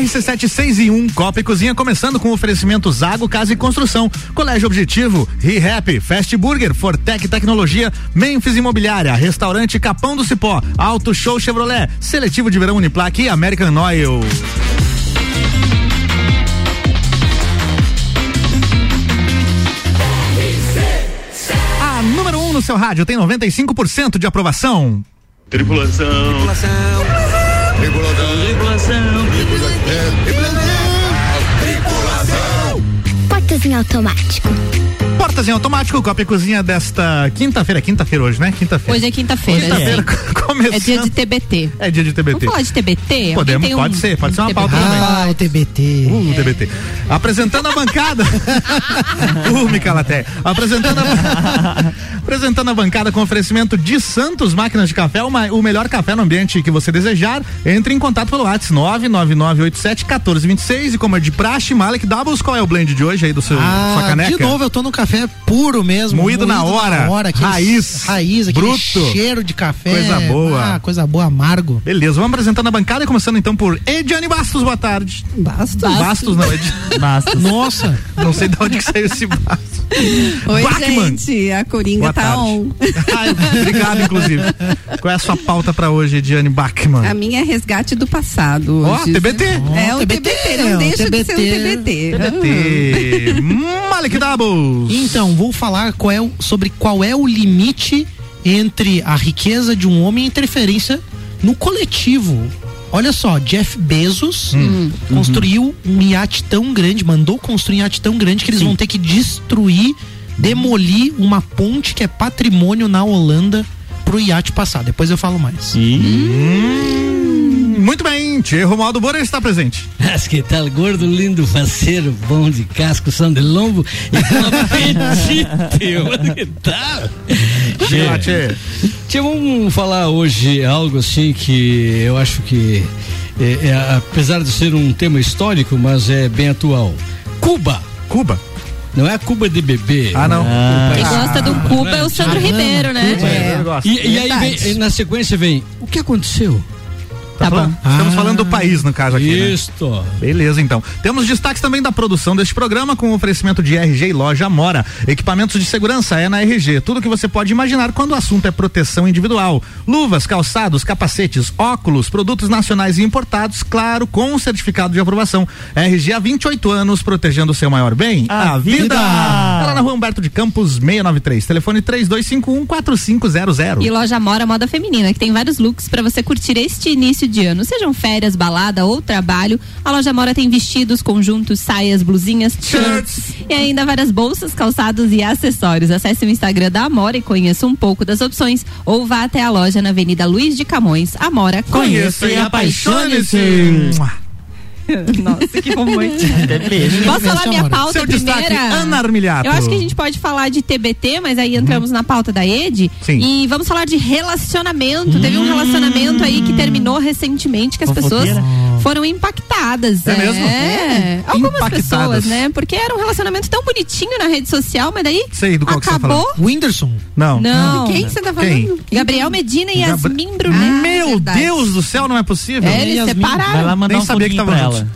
RC7 e 1, Copa e Cozinha começando com oferecimento Zago Casa e Construção, Colégio Objetivo, ReHap, Fast Burger, Fortec Tecnologia, Memphis Imobiliária, Restaurante Capão do Cipó, Auto Show Chevrolet, Seletivo de Verão Uniplaque e American Oil. A número 1 um no seu rádio tem 95% de aprovação. Tripulação. Tripulação. Tripulação. Tripulação. Portas em automático. Portas em automático, Copa e Cozinha desta quinta-feira. É quinta-feira hoje, né? Quinta-feira. Hoje é quinta-feira. Quinta-feira começando. É dia de TBT. É dia de TBT. Vamos falar de TBT? Podemos, pode um- ser, pode um ser uma TBT? pauta também. Ah, o TBT. Uh, TBT. Apresentando a bancada. uh, Micalaté. Apresentando a... Apresentando a bancada com oferecimento de Santos Máquinas de Café, uma- o melhor café no ambiente que você desejar. Entre em contato pelo WhatsApp 999871426 e como é de praxe, Malek Doubles, qual é o blend de hoje aí do seu Ah, sua caneca? de novo eu tô no café puro mesmo. Moído na hora. aquele Raiz. Raiz, aquele Bruto. cheiro de café. Coisa boa. Ah, coisa boa, amargo. Beleza, vamos apresentando a bancada e começando então por Ediane Bastos, boa tarde. Bastos. Bastos, não, Ed... Bastos. Nossa. não sei de onde que saiu esse Bastos. Oi, Bachmann. gente, a Coringa Boa tá tarde. on. Ai, obrigado, inclusive. Qual é a sua pauta pra hoje, Ediane Bachmann? A minha é resgate do passado. Ó, hoje. TBT. É o TBT, TBT, é não o deixa de ser um TBT. TBT. TBT. Malek Doubles. Então, vou falar qual é o- sobre qual é o limite entre a riqueza de um homem e a interferência no coletivo. Olha só, Jeff Bezos Hum. construiu um iate tão grande, mandou construir um iate tão grande que eles vão ter que destruir, demolir uma ponte que é patrimônio na Holanda pro iate passar. Depois eu falo mais. Hum, muito bem, Tchê Romualdo Bora está presente. Mas que tal, gordo, lindo, faceiro, bom de casco, são de lombo e com apetite. Que tal? Tchê. Tchê, vamos falar hoje algo assim que eu acho que, é, é, apesar de ser um tema histórico, mas é bem atual. Cuba. Cuba. Não é a Cuba de bebê. Ah, não. Quem gosta do Cuba é o Sandro Ah, Ribeiro, né? É. E, e aí vem, na sequência vem, o que aconteceu? Tá Tá falando- Estamos falando do país, no caso aqui, né? Isto. Beleza, então. Temos destaques também da produção deste programa com o oferecimento de RG e Loja Amora. Equipamentos de segurança é na RG. Tudo que você pode imaginar quando o assunto é proteção individual. Luvas, calçados, capacetes, óculos, produtos nacionais e importados, claro, com certificado de aprovação. RG há 28 anos, protegendo o seu maior bem, A vida. Tá lá na rua Humberto de Campos, 693. Telefone 3251-4500. E loja Mora Moda Feminina, que tem vários looks pra você curtir este início de ano. Sejam férias, balada ou trabalho, a loja Mora tem vestidos, conjuntos, saias, blusinhas, shirts e ainda várias bolsas, calçados e acessórios. Acesse o Instagram da Amora e conheça um pouco das opções ou vá até a loja na Avenida Luiz de Camões. Amora, Conheça e apaixone-se. Nossa, que romântico. Posso falar minha pauta Seu primeira? destaque, Ana Armiliato. Eu acho que a gente pode falar de TBT, mas aí entramos na pauta da Ed. Sim. E vamos falar de relacionamento. Teve um relacionamento aí que terminou recentemente, que as pessoas foram impactadas. É mesmo? É. Algumas Impactadas. pessoas, né? Porque era um relacionamento tão bonitinho na rede social, mas daí Sei do qual que você tá acabou. falando. Whindersson. Não. Não. Quem você tá falando? Quem? Gabriel Medina e Gabri- Yasmin Brunet. Meu verdade. Deus do céu, não é possível. É, eles Yasmin, separaram. Vai lá mandar Nem um sabia que tava pra juntos. ela.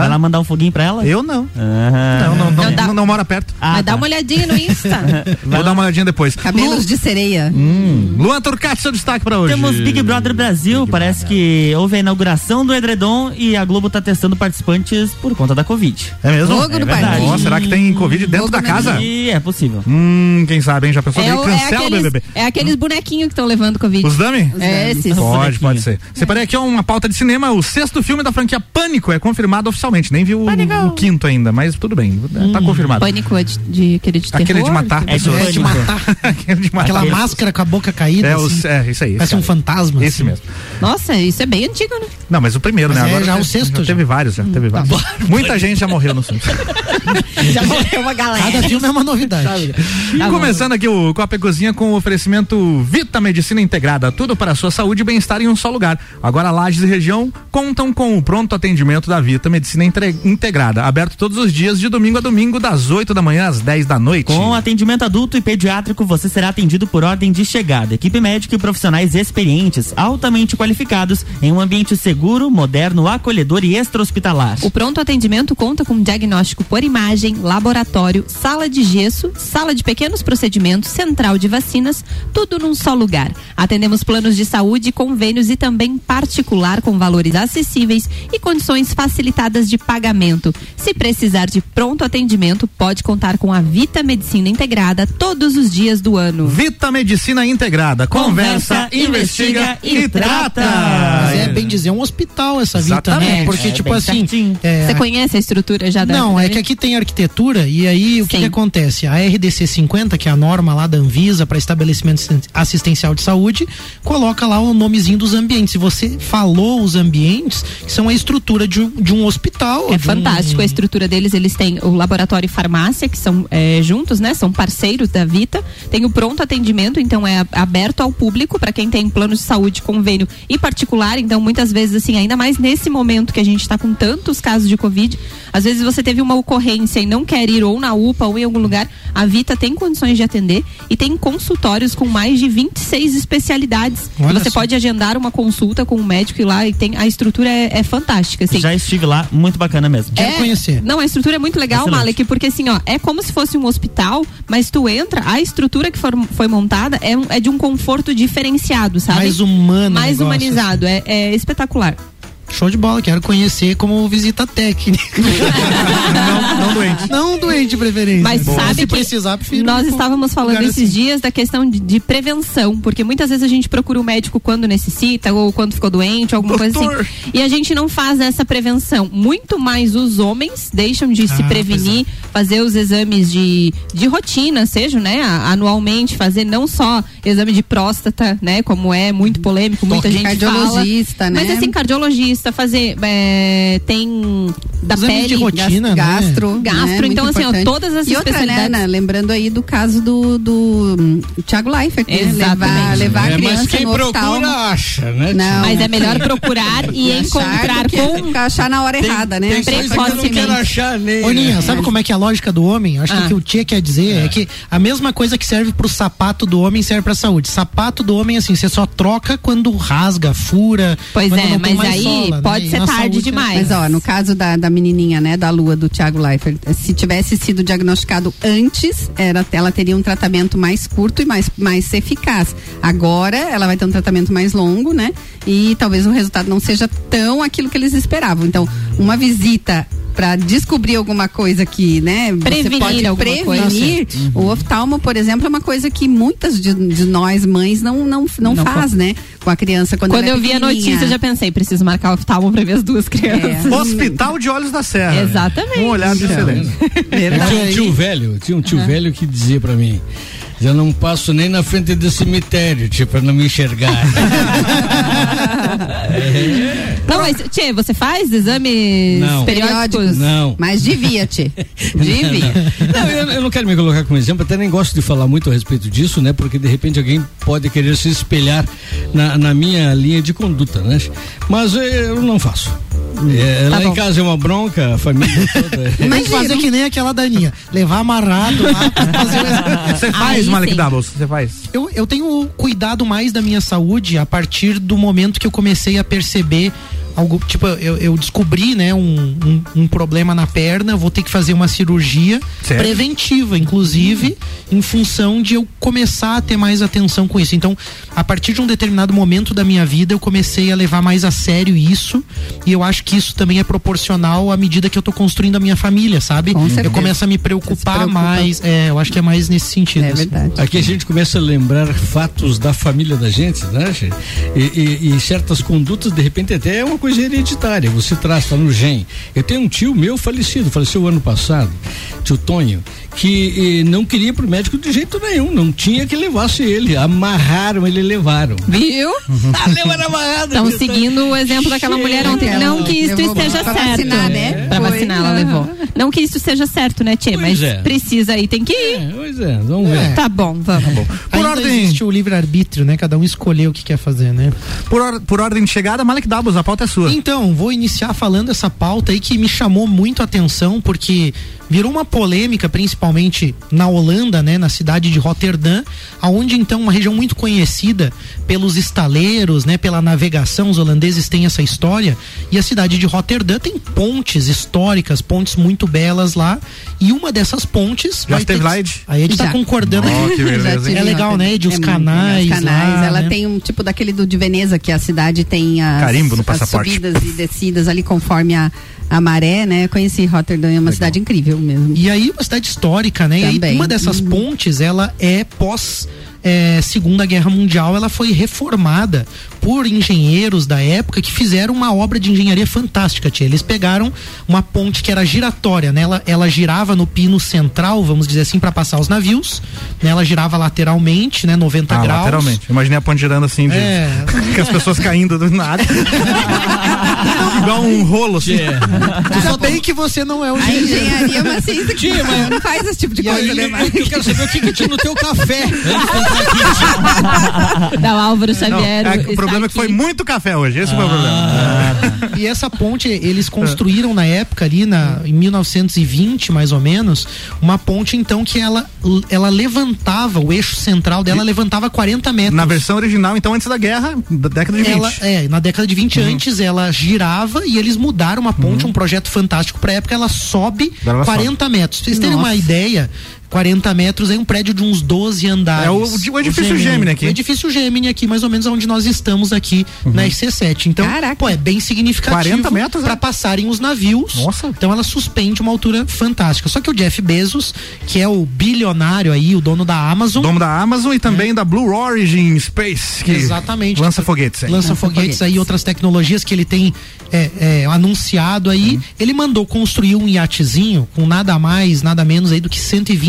Vai lá mandar um foguinho pra ela? Eu não. Aham. Não, não, não, Não dá. não, não mora perto. Ah, mas dá tá. uma olhadinha no Insta. Vou dar uma olhadinha depois. Cabelos de sereia. Hum, Luan Turcati, seu destaque pra hoje. Temos Big Brother Brasil, parece que houve a inauguração do Edredom e a Globo tá testando participantes por conta da Covid. É mesmo? Do verdade. parquinho. Ó, será que tem Covid dentro Jogo da casa? E é possível. Hum, quem sabe, hein? Já pensou? É, o- é cancela o aqueles, BBB. é aqueles bonequinhos que estão levando Covid. Os dummy? É, esses. Pode, pode ser. Separei aqui uma pauta de cinema. O sexto filme da franquia Pânico é confirmado oficialmente. Nem vi o, o quinto ainda, mas tudo bem. Tá confirmado. Pânico é de, de aquele de terror. Aquele de matar É pessoas. É de matar. Aquele de matar. Aquela máscara com a boca caída. É, assim. é, isso aí. Parece um fantasma. Esse assim. mesmo. Nossa, isso é bem antigo, né? Não, mas o primeiro, Mas né? é Agora já teve- o sexto, Já já. teve vários, já. Teve vários. Muita gente já morreu no filme. Já morreu uma galera. Cada filme é uma novidade. E Tá começando aqui o Copa e Cozinha com o oferecimento Vita Medicina Integrada, tudo para a sua saúde e bem-estar em um só lugar. Agora Lages e região contam com o pronto atendimento da Vita Medicina Medicina Integrada, aberto todos os dias de domingo a domingo das 8 da manhã às 10 da noite. Com atendimento adulto e pediátrico, você será atendido por ordem de chegada. Equipe médica e profissionais experientes, altamente qualificados, em um ambiente seguro, moderno, acolhedor e extra-hospitalar. O pronto atendimento conta com diagnóstico por imagem, laboratório, sala de gesso, sala de pequenos procedimentos, central de vacinas, tudo num só lugar. Atendemos planos de saúde, convênios e também particular com valores acessíveis e condições facilitadas de pagamento. Se precisar de pronto atendimento, pode contar com a Vita Medicina Integrada todos os dias do ano. Vita Medicina Integrada. Conversa, investiga e trata. Mas é bem dizer um hospital essa Vita, né? Porque, É, tipo assim. é, Você conhece a estrutura já da Não, é que aqui tem arquitetura e aí o que, que acontece? A RDC 50, que é a norma lá da Anvisa para estabelecimento assisten- assistencial de saúde, coloca lá o nomezinho dos ambientes. E você falou os ambientes, que são a estrutura de um, de um hospital. É de um- fantástico a estrutura deles. Eles têm o laboratório e farmácia, que são é, juntos, né? São parceiros da Vita. Tem o pronto atendimento, então é aberto ao público para quem tem plano de saúde, convênio e particular. Então, muitas vezes, assim, ainda mais nesse momento que a gente está com tantos casos de Covid, às vezes você teve uma ocorrência e não quer ir ou na UPA ou em algum lugar, a Vita tem condições de atender e tem consultórios com mais de 26 especialidades. Olha você só. pode agendar uma consulta com um médico e lá e tem a estrutura é, é fantástica, assim. Já estive lá, muito bacana mesmo. Quero conhecer. Não, a estrutura é muito legal, Excelente. Malek, porque assim, ó, é como se fosse um hospital, mas tu entra, a estrutura que for- foi montada é, é de um conforto diferenciado, sabe? Mais humano. Mais negócio, humanizado, é, é espetacular. Show de bola, quero conhecer como visita técnica. não, não doente. Não doente de preferência. Mas sabe se que precisar, prefiro. Nós um estávamos falando esses assim. dias da questão de, de prevenção, porque muitas vezes a gente procura o médico quando necessita ou quando ficou doente, ou alguma coisa Doutor. assim. E a gente não faz essa prevenção. Muito mais os homens deixam de se Ah, prevenir, é. fazer os exames de, de rotina, sejam, né, anualmente, fazer não só exame de próstata, né, como é muito polêmico, muita gente Cardiologista, fala. né? Mas assim, cardiologista, fazer, é, tem da Exames pele, de rotina, né? gastro. Gastro, né? Então, assim, ó, todas as E outra, né, especialidades. Ana, lembrando aí do caso do, do hum, Thiago Leifert, né? Exatamente. Levar, levar a É, criança mas quem no procura oftalmo. acha, né? Não. Mas é melhor procurar e Achar encontrar que com achar na hora errada, né? Tem coisa que eu não Precocemente. quero achar nem. Ô, Ninha, né? sabe como é que é a lógica do homem? Acho que Ah. o que o Tia quer dizer é. que a mesma coisa que serve pro sapato do homem serve pra saúde. Sapato do homem, assim, você só troca quando rasga, fura. Pois quando é, não tem mas aí né? pode E ser tarde saúde, demais. Mas ó, no caso da, da menininha, né, da lua do Thiago Leifert, se tivesse sido diagnosticado antes, era, ela teria um tratamento mais curto e mais, mais eficaz. Agora, ela vai ter um tratamento mais longo, né? E talvez o resultado não seja tão aquilo que eles esperavam. Então, uma visita para descobrir alguma coisa que, né, Prevenir você pode alguma prevenir. O oftalmo, por exemplo, é uma coisa que muitas de, de nós mães não não, não, Não faz, né, com a criança quando, Quando ela é eu vi a notícia, eu já pensei, preciso marcar o oftalmo pra ver as duas crianças. Hospital de Olhos da Serra. Exatamente. Um olhar de excelência. Eu tinha um tio velho, tinha um tio Ah. velho que dizia pra mim. Eu não passo nem na frente do cemitério, tipo, pra não me enxergar. Não, mas, Tchê, você faz exames Não. periódicos? Não. Mas devia, Tchê. Devia. Não, eu, eu não quero me colocar como exemplo, até nem gosto de falar muito a respeito disso, né? Porque de repente alguém pode querer se espelhar na, na minha linha de conduta, né? Mas eu não faço. É, Tá lá bom. em casa é uma bronca, a família toda. Tem que fazer que nem aquela daninha. Levar amarrado lá pra fazer o. Você faz, Aí Malek sim. Doubles? Você faz? Eu, eu tenho cuidado mais da minha saúde a partir do momento que eu comecei a perceber algo, tipo, eu, eu descobri, né, um, um, um problema na perna, vou ter que fazer uma cirurgia Certo. preventiva, inclusive, em função de eu começar a ter mais atenção com isso. Então, a partir de um determinado momento da minha vida, eu comecei a levar mais a sério isso, e eu acho que isso também é proporcional à medida que eu tô construindo a minha família, sabe? Com eu certeza. começo a me preocupar preocupa. mais, é, eu acho que é mais nesse sentido. É assim. verdade. Aqui a gente começa a lembrar fatos da família da gente, né? gente? E, e- e certas condutas, de repente, até é uma coisa hereditária. Você traz, tá no gen. Eu tenho um tio meu falecido, faleceu ano passado, tio Tonho, que eh, não queria ir pro médico de jeito nenhum, não tinha que levasse ele. Amarraram ele e levaram. Viu? Ah, levaram amarrado. Estão viu? seguindo o exemplo daquela mulher ontem. Ela Não que isso levou esteja pra certo. vacinar, né? Pra Pra Foi, vacinar, ela levou. Não que isso seja certo, né, Tchê? Pois Mas é. precisa ir, tem que ir. É, pois é, vamos ver. Tá bom, vamos. Por Ainda ordem- existe o livre-arbítrio, né? Cada um escolher o que quer fazer, né? Por, or- por ordem de chegada, Malek Dabos, a pauta é sua. Então, vou iniciar falando essa pauta aí que me chamou muito a atenção, porque virou uma polêmica, principalmente na Holanda, né, na cidade de Roterdã, aonde então uma região muito conhecida pelos estaleiros, né, pela navegação, os holandeses têm essa história, e a cidade de Roterdã tem pontes históricas, pontes muito belas lá, e uma dessas pontes Já vai esteve ter lá, Ed? A Ed tá concordando aqui. que beleza, É legal, né, Ed? Os legal. canais Os canais. lá, ela né? tem um tipo daquele do de Veneza, que a cidade tem as, Carimbo no as passaporte. subidas e descidas ali conforme a, a maré, né? Conheci Rotterdam, é uma cidade incrível mesmo. E aí uma cidade histórica, né? E aí, Também. uma dessas Uhum. pontes, ela é pós é, Segunda Guerra Mundial, ela foi reformada por engenheiros da época que fizeram uma obra de engenharia fantástica, tia. Eles pegaram uma ponte que era giratória, né? Ela, ela girava no pino central, vamos dizer assim, para passar os navios. Né? Ela girava lateralmente, né? 90 Ah, graus. lateralmente. Imaginei a ponte girando assim, de, É. com as pessoas caindo do nada. Igual um rolo, assim. Só bem que você não é o A engenheiro. engenharia é uma ciência que Tia, mas- não faz esse tipo de E coisa, aí, né? Mas... Eu quero saber o que, que tinha no teu café. Da Álvaro Não, Xavier. é, está o problema é que foi aqui. muito café hoje. Esse foi o Ah. problema. E essa ponte, eles construíram na época ali, na, em 1920 mais ou menos, uma ponte então que ela, ela levantava, o eixo central dela levantava 40 metros. Na versão original, então, antes da guerra, da década de 20. Ela, é, na década de 20 Uhum. antes ela girava e eles mudaram uma ponte, um projeto fantástico pra época, ela sobe Ela 40 metros. Pra vocês terem uma Nossa. ideia, 40 metros é um prédio de uns 12 andares. É o- o edifício Gemini aqui. O edifício Gemini aqui, mais ou menos onde nós estamos aqui Uhum. na RC7. Então, Caraca. pô, é bem significativo 40 metros, pra é? passarem os navios. Nossa. Então ela suspende uma altura fantástica. Só que o Jeff Bezos, que é o bilionário aí, o dono da Amazon, Dono da Amazon e também da Blue Origin Space. Que Exatamente. Lança foguetes aí. lança foguetes aí, outras tecnologias que ele tem é, é, anunciado aí. Ele mandou construir um iatezinho com nada mais, nada menos aí do que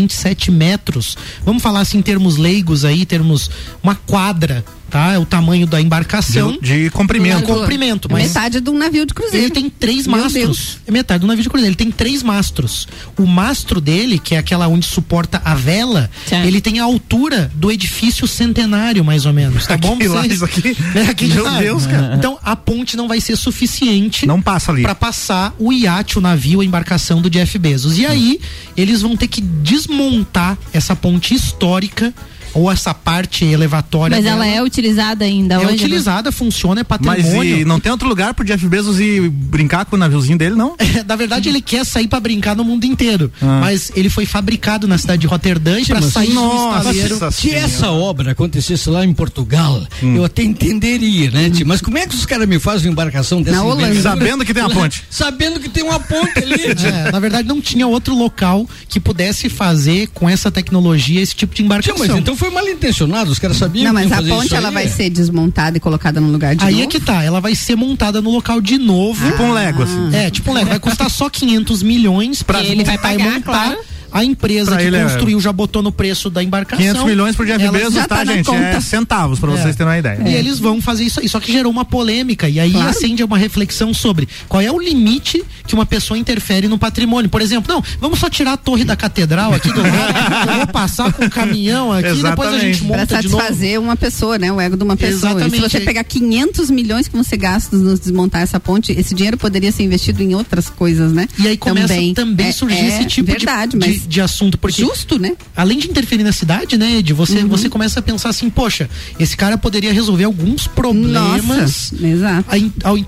127 metros. Vamos falar assim em termos leigos aí, termos uma quadra, tá? É o tamanho da embarcação. De, de comprimento. Com- comprimento, É mas- Metade de um navio de cruzeiro. Ele tem três Meu mastros. Deus. É metade do navio de cruzeiro. Ele tem três mastros. O mastro dele, que é aquela onde suporta a vela, Certo. ele tem a altura do edifício centenário, mais ou menos. Tá bom? Aqui, pra lá, vocês? isso aqui. É, aqui Meu lá. Deus, cara. Então a ponte não vai ser suficiente Não passa ali. para passar o iate, o navio, a embarcação do Jeff Bezos. E aí eles vão ter que desmontar essa ponte histórica ou essa parte elevatória. Mas dela. ela é utilizada ainda É hoje? né? utilizada, funciona, é Mas patrimônio. e não tem outro lugar pro Jeff Bezos ir brincar com o naviozinho dele, não? Na verdade, ele quer sair pra brincar no mundo inteiro. Ah. Mas ele foi fabricado na cidade de Roterdã e pra mas- sair do Nossa estaleiro. Se essa obra acontecesse lá em Portugal, eu até entenderia, né, tio? Mas como é que os caras me fazem uma embarcação dessa Na Holanda. Sabendo que tem uma ponte. Sabendo que tem uma ponte ali. É, na verdade, não tinha outro local que pudesse fazer com essa tecnologia esse tipo de embarcação. mas então foi mal intencionado, os caras sabiam Não, mas a ponte ela aí, vai é. ser desmontada e colocada no lugar de Aí novo. é que tá, ela vai ser montada no local de novo. Tipo um Lego, assim. É, tipo um Lego. Vai custar só 500 milhões pra ele vai montar e pagar, montar. claro. A empresa Pra que é- construiu já botou no preço da embarcação. 500 milhões pro Jeff Bezos, tá, tá gente? É conta. centavos, pra É. vocês terem uma ideia. E eles vão fazer isso aí. Só que gerou uma polêmica. E aí Claro. acende uma reflexão sobre qual é o limite que uma pessoa interfere no patrimônio. Por exemplo, não, vamos só tirar a torre da catedral aqui do lado. eu vou passar com o caminhão aqui, depois a Exatamente. gente Pra monta de novo. satisfazer uma pessoa, né? O ego de uma pessoa. E Exatamente. se você pegar 500 milhões que vão ser gastos nos desmontar essa ponte, esse dinheiro poderia ser investido em outras coisas, né? E aí começa também, também, É- surgir é esse tipo de- verdade, de, mas de assunto. Porque justo, né? além de interferir na cidade, né, Ed, você, Uhum. você começa a pensar assim, poxa, esse cara poderia resolver alguns problemas. Nossa, exato. Aí, ao-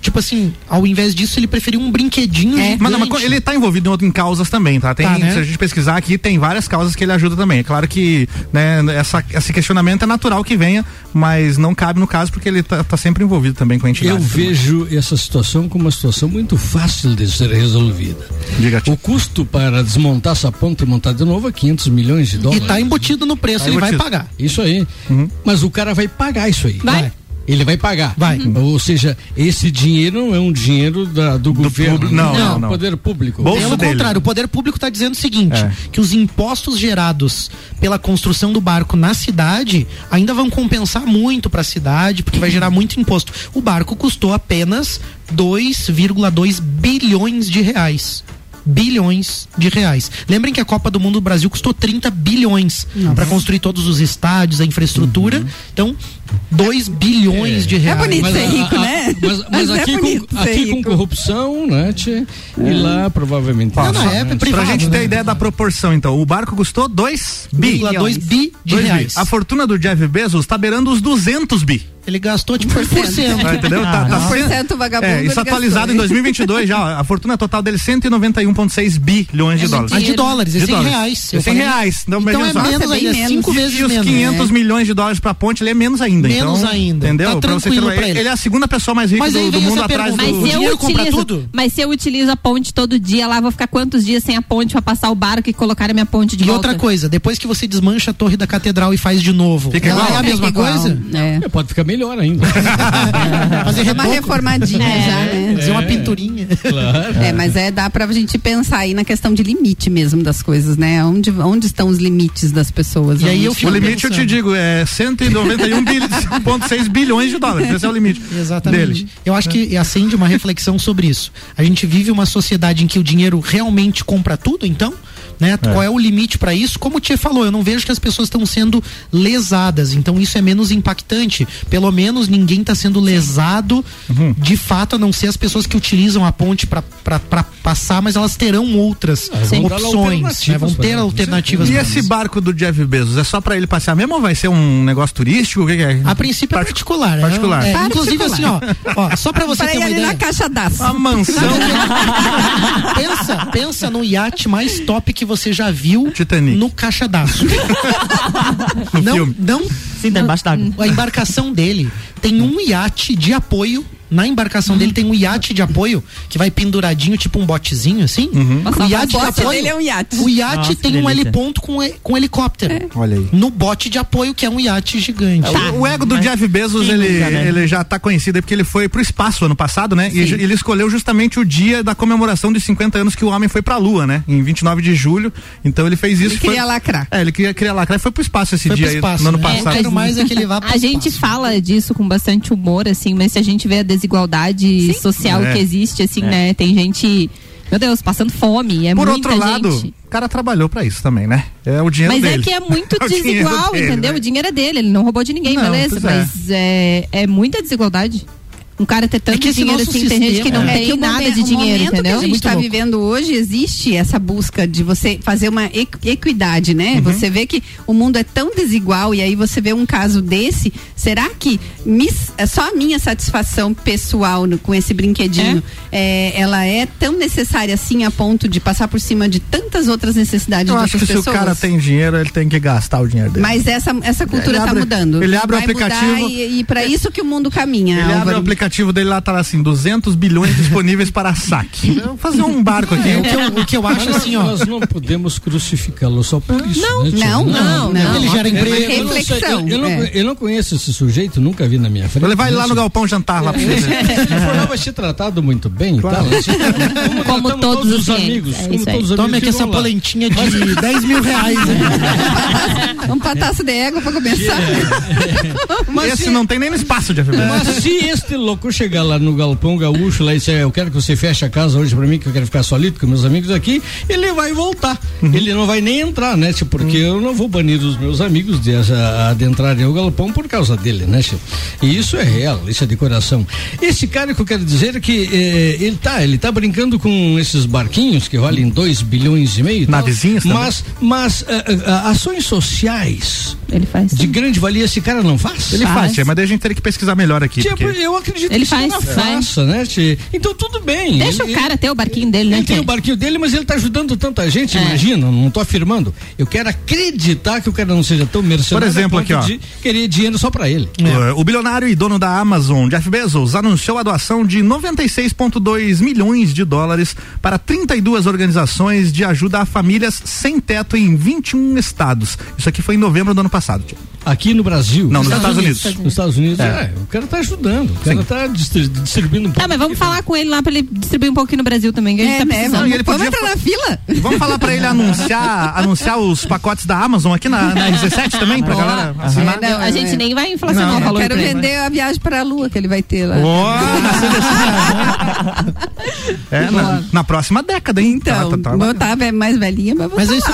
tipo assim, ao invés disso, ele preferiu um brinquedinho. É. Mas não, mas ele tá envolvido em, outro- em causas também, tá? Tem, Tá, né? Se a gente pesquisar aqui, tem várias causas que ele ajuda também. É claro que né, essa, esse questionamento é natural que venha, mas não cabe no caso porque ele tá, tá sempre envolvido também com a entidade. Eu vejo essa situação como uma situação muito fácil de ser resolvida. Diga, O custo para desmontar essa ponte e montar de novo é 500 milhões de E dólares. tá embutido no preço, Tá ele vai embutido. pagar. Isso aí. Mas o cara vai pagar isso aí. Vai. Ele vai pagar. Vai. Uhum. Ou seja, esse dinheiro não é um dinheiro da, do, do, governo. Público, não, não, não, poder público. Bolso Pelo dele. contrário, o poder público está dizendo o seguinte: é. que os impostos gerados pela construção do barco na cidade ainda vão compensar muito para a cidade, porque vai gerar muito imposto. O barco custou apenas 2,2 bilhões de reais bilhões de reais. Lembrem que a Copa do Mundo do Brasil custou 30 bilhões para construir todos os estádios, a infraestrutura. Uhum. Então, 2 bilhões é. de reais. É bonito mas, ser rico, a, né? Mas, mas, mas é aqui, com, aqui com, corrupção, né? Tchê, é. E lá provavelmente. Não, não, é privado, pra gente ter né? ideia da proporção, então, o barco custou 2 bi. 2 bi de reais. Bi. A fortuna do Jeff Bezos está beirando os 200 bi. Ele gastou tipo por cento. Ah, entendeu? Tá, tá por cento vagabundo. É, isso atualizado gastou, em 2022 já. A fortuna total dele 191,6 bilhões de é dólares. Ah, de dólares, de 100 dólares. reais. É 100 reais. Não, então é menos ainda, é cinco vezes e menos. E os 500 milhões de dólares pra ponte, ele é menos ainda. Menos então, ainda. Entendeu? Tá tranquilo pra, pra ele. ele. é a segunda pessoa mais rica do, do mundo atrás do... Mas se, eu utilizo, mas se eu utilizo a ponte todo dia lá, vou ficar quantos dias sem a ponte pra passar o barco e colocar a minha ponte de e volta? E outra coisa, depois que você desmancha a torre da catedral e faz de novo, Fica igual? é a mesma coisa? É. Pode ficar melhor ainda. Fazer uma reformadinha é. já, né? Fazer uma pinturinha. Claro. É, mas é, dá pra gente pensar aí na questão de limite mesmo das coisas, né? Onde, onde estão os limites das pessoas? E aí eu O limite pensando. eu te digo, é 191,6 bilhões de dólares. Esse é o limite. Exatamente. Dele. Eu acho que acende uma reflexão sobre isso. A gente vive uma sociedade em que o dinheiro realmente compra tudo, então? Né? É. Qual é o limite para isso? Como o Tia falou, eu não vejo que as pessoas estão sendo lesadas, então isso é menos impactante. Pelo menos ninguém está sendo lesado uhum. de fato, a não ser as pessoas que utilizam a ponte para passar, mas elas terão outras Sim. opções, né? Vão ter alternativas. E esse barco do Jeff Bezos é só para ele passear mesmo ou vai ser um negócio turístico? O que, é? A princípio é particular. Particular. É, inclusive assim, ó, ó só para você pra ter uma ideia. na caixa d'água. A mansão. pensa, pensa no iate mais top que você já viu Titanic. no caixa d'água. não, filme. não. Sim, debaixo d'água. A embarcação dele tem um iate de apoio na embarcação uhum. dele tem um iate de apoio que vai penduradinho, tipo um botezinho assim. Uhum. Nossa, o iate o de apoio. Dele é um iate. O iate Nossa, tem um heliponto com, com helicóptero. É. Olha aí. No bote de apoio, que é um iate gigante. Tá. O, o, ego do Mas Jeff Bezos, ele, nunca, né? ele já tá conhecido porque ele foi pro espaço ano passado, né? Sim. E ele escolheu justamente o dia da comemoração de 50 anos que o homem foi pra Lua, né? Em 29 de julho. Então ele fez isso. Ele queria foi... lacrar. É, ele queria, queria lacrar e foi pro espaço esse foi dia espaço, aí, no ano né? passado. É, mais é que ele vá a gente fala disso com bastante humor, assim, mas se a gente vê a desigualdade Sim. social é. que existe, assim, é. né? Tem gente, meu Deus, passando fome. É Por outro lado, gente. o cara trabalhou para isso também, né? É o dinheiro mas dele. Mas é que é muito é desigual, dele, entendeu? Né? O dinheiro é dele, ele não roubou de ninguém, não, beleza? Mas é. é muita desigualdade um cara ter tanto é dinheiro assim, tem gente que não é. tem é nada momento, de dinheiro, entendeu? que a gente está vivendo hoje, existe essa busca de você fazer uma equidade, né? Uhum. Você vê que o mundo é tão desigual e aí você vê um caso desse, será que mis, é só a minha satisfação pessoal no, com esse brinquedinho, é? é? ela é tão necessária assim a ponto de passar por cima de tantas outras necessidades Eu acho que pessoas? se o cara tem dinheiro, ele tem que gastar o dinheiro dele. Mas essa, essa cultura está mudando. Ele abre o aplicativo e, e para isso que o mundo caminha. Ele abre o aplicativo aplicativo dele lá tá assim, 200 bilhões disponíveis para saque. Vamos fazer um barco aqui. É, o, que eu, o que eu acho assim, ó. Nós não podemos crucificá-lo só por isso. Não, né, não, não, não, Ele gera emprego. Eu, não, sei, eu, eu, não, é. eu não conheço esse sujeito, nunca vi na minha frente. Ele vai lá no galpão jantar lá pra você. Se vai ser tratado muito bem, claro. Como, como todos os amigos. É como todos os Tome aqui essa polentinha de 10 mil reais. Vamos pra taça de égua pra começar. Mas esse não tem nem no espaço de Mas se este louco chegar lá no galpão gaúcho lá e disser, eu quero que você feche a casa hoje pra mim, que eu quero ficar solito com meus amigos aqui, ele vai voltar. Uhum. Ele não vai nem entrar, né, tipo, porque uhum. eu não vou banir os meus amigos de adentrarem o galpão por causa dele, né, tipo. E isso é real, isso é de coração. Esse cara que eu quero dizer é que eh, ele tá, ele tá brincando com esses barquinhos que valem 2 bilhões e meio. Navezinhas Mas, mas uh, uh, ações sociais ele faz. de grande valia esse cara não faz? Ele faz, faz mas daí a gente teria que pesquisar melhor aqui. Tipo, porque... eu acredito ele que faz, faça, né? Então tudo bem. Deixa ele, o cara ter o barquinho dele, né? Ele tem o barquinho dele, mas ele tá ajudando tanta gente, é. imagina, não tô afirmando. Eu quero acreditar que o cara não seja tão mercenário. Por exemplo, aqui, ó. De querer dinheiro só para ele. É. O bilionário e dono da Amazon, Jeff Bezos, anunciou a doação de 96,2 milhões de dólares para 32 organizações de ajuda a famílias sem teto em 21 estados. Isso aqui foi em novembro do ano passado passado. Aqui no Brasil. Não, nos Estados, Unidos. Unidos. Nos Estados Unidos, é. é. O cara tá ajudando. O cara Sim. tá distribuindo um pouco. Ah, mas vamos falar com ele lá pra ele distribuir um pouquinho no Brasil também, que a gente é, tá né? Não, ele vamos entrar na fila. Vamos falar pra ele anunciar, anunciar os pacotes da Amazon aqui na, na RC7 também, pra galera assinar. Não, a gente nem vai inflacionar o valor. Eu quero vender a viagem pra Lua que ele vai ter lá. Oh, é, na, na, próxima década, hein? Então, tá, tá, tá, tá mais velhinha, mas, mas é isso.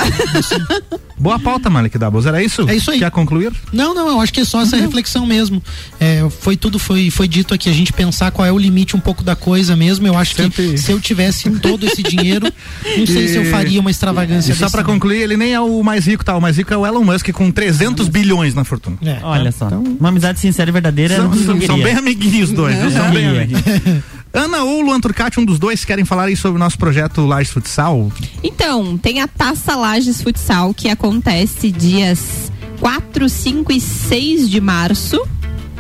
Boa pauta, Malik Dabos. Era isso? É isso aí. Quer concluir? Não, não, eu acho que é só essa não. reflexão mesmo. É, foi tudo, foi, foi dito aqui, a gente pensar qual é o limite um pouco da coisa mesmo. Eu acho Sempre... que se eu tivesse todo esse dinheiro, não sei e... se eu faria uma extravagância. E só para concluir, ele nem é o mais rico, tá? O mais rico é o Elon Musk com 300 bilhões na fortuna. É, Olha só. Então, uma amizade sincera e verdadeira. São, são, são bem amiguinhos os dois, são bem amiguinhos. Ana ou Luan Turcati, um dos dois, querem falar aí sobre o nosso projeto Lages Futsal? Então, tem a Taça Lages Futsal que acontece dias 4, 5 e 6 de março.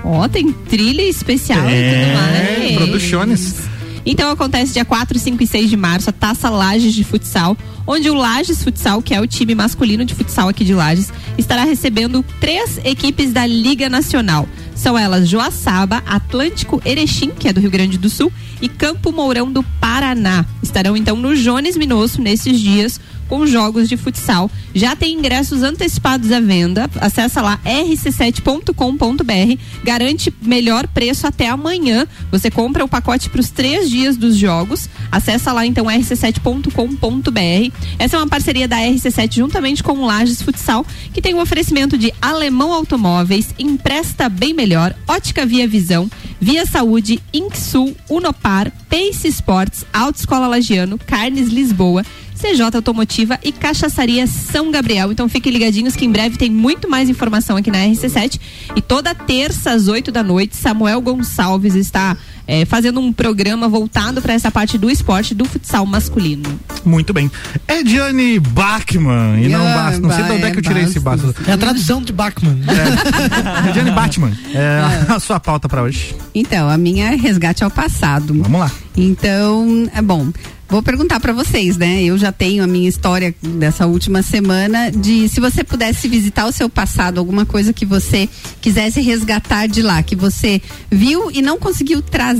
Ó, oh, tem trilha especial é, e tudo mais. Produções. Então acontece dia 4, 5 e 6 de março a Taça Lages de Futsal, onde o Lages Futsal, que é o time masculino de futsal aqui de Lages, estará recebendo três equipes da Liga Nacional. São elas Joaçaba, Atlântico Erechim, que é do Rio Grande do Sul, e Campo Mourão do Paraná. Estarão então no Jones Minosso nesses dias com jogos de futsal. Já tem ingressos antecipados à venda. Acesse lá rc7.com.br. Garante melhor preço até amanhã. Você compra o pacote para os três dias dos jogos. Acesse lá então rc7.com.br. Essa é uma parceria da RC7 juntamente com o Lages Futsal, que tem um oferecimento de Alemão Automóveis, Empresta Bem Melhor, Ótica Via Visão, Via Saúde, Inksul, Unopar, Pace Sports, Autoescola Lagiano, Carnes Lisboa, CJ Automotiva e Cachaçaria São Gabriel. Então fiquem ligadinhos que em breve tem muito mais informação aqui na RC7. E toda terça às 8 da noite, Samuel Gonçalves está é, fazendo um programa voltado para essa parte do esporte do futsal masculino. Muito bem. É Diane Bachmann e não Basta. Não sei de onde é que eu tirei esse Basta. É a tradução de Bachmann. É, Diane Bachmann. É, é a sua pauta para hoje. Então, a minha é resgate ao passado. Vamos lá. Então, é bom. Vou perguntar para vocês, né? Eu já tenho a minha história dessa última semana de se você pudesse visitar o seu passado, alguma coisa que você quisesse resgatar de lá, que você viu e não conseguiu trazer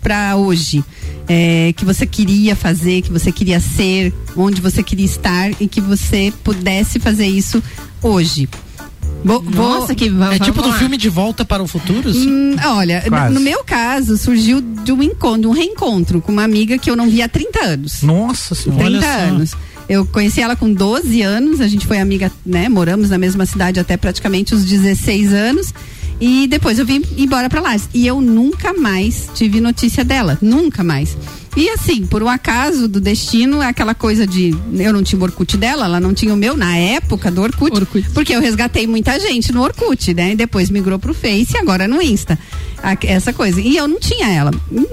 para hoje, é, que você queria fazer, que você queria ser, onde você queria estar e que você pudesse fazer isso hoje. Nossa, que É tipo do filme De Volta para o Futuro? Hum, olha, no meu caso, surgiu de um encontro, um reencontro com uma amiga que eu não via há 30 anos. Nossa senhora. 30 anos. Eu conheci ela com 12 anos, a gente foi amiga, né? Moramos na mesma cidade até praticamente os 16 anos. E depois eu vim embora para lá. E eu nunca mais tive notícia dela. Nunca mais. E assim, por um acaso do destino, aquela coisa de eu não tinha o Orkut dela, ela não tinha o meu na época do Orkut, Orkut. porque eu resgatei muita gente no Orkut, né? E depois migrou pro Face e agora no Insta. Essa coisa. E eu não tinha ela.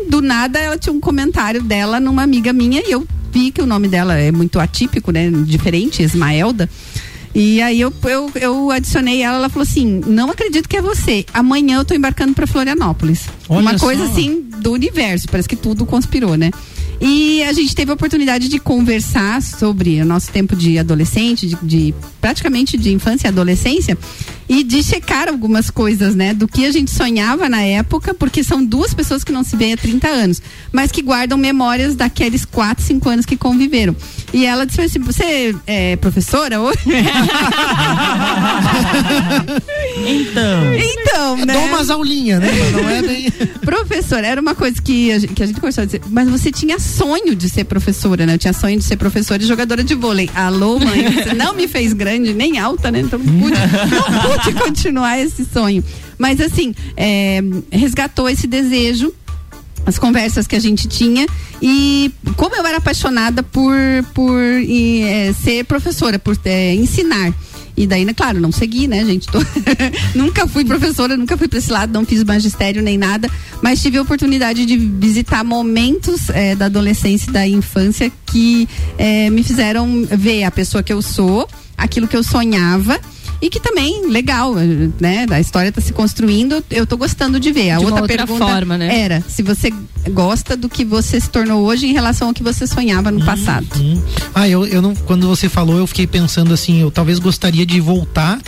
Do nada ela tinha um comentário dela numa amiga minha e eu vi que o nome dela é muito atípico, né? Diferente, Esmaelda. E aí eu, eu, eu adicionei ela, ela falou assim: não acredito que é você. Amanhã eu tô embarcando para Florianópolis. Olha Uma coisa só. assim do universo, parece que tudo conspirou, né? E a gente teve a oportunidade de conversar sobre o nosso tempo de adolescente, de, de, praticamente de infância e adolescência, e de checar algumas coisas, né? Do que a gente sonhava na época, porque são duas pessoas que não se veem há 30 anos, mas que guardam memórias daqueles 4, 5 anos que conviveram. E ela disse assim: Você é professora hoje? então. Então, né? Dou umas aulinhas, né? Mas não é bem. professora, era uma coisa que a gente, que a gente conversou, mas você tinha sonho de ser professora, né? Eu tinha sonho de ser professora e jogadora de vôlei. Alô, mãe, você não me fez grande, nem alta, né? Então não pude, não pude continuar esse sonho. Mas assim, é, resgatou esse desejo as conversas que a gente tinha e como eu era apaixonada por, por é, ser professora, por é, ensinar. E daí, né, claro, não segui, né, gente? Tô... nunca fui professora, nunca fui para esse lado, não fiz magistério nem nada, mas tive a oportunidade de visitar momentos é, da adolescência e da infância que é, me fizeram ver a pessoa que eu sou, aquilo que eu sonhava e que também, legal, né? A história está se construindo, eu estou gostando de ver. A de outra, outra pergunta forma, né? era se você gosta do que você se tornou hoje em relação ao que você sonhava no hum, passado. Hum. Ah, eu, eu não, quando você falou, eu fiquei pensando assim, eu talvez gostaria de voltar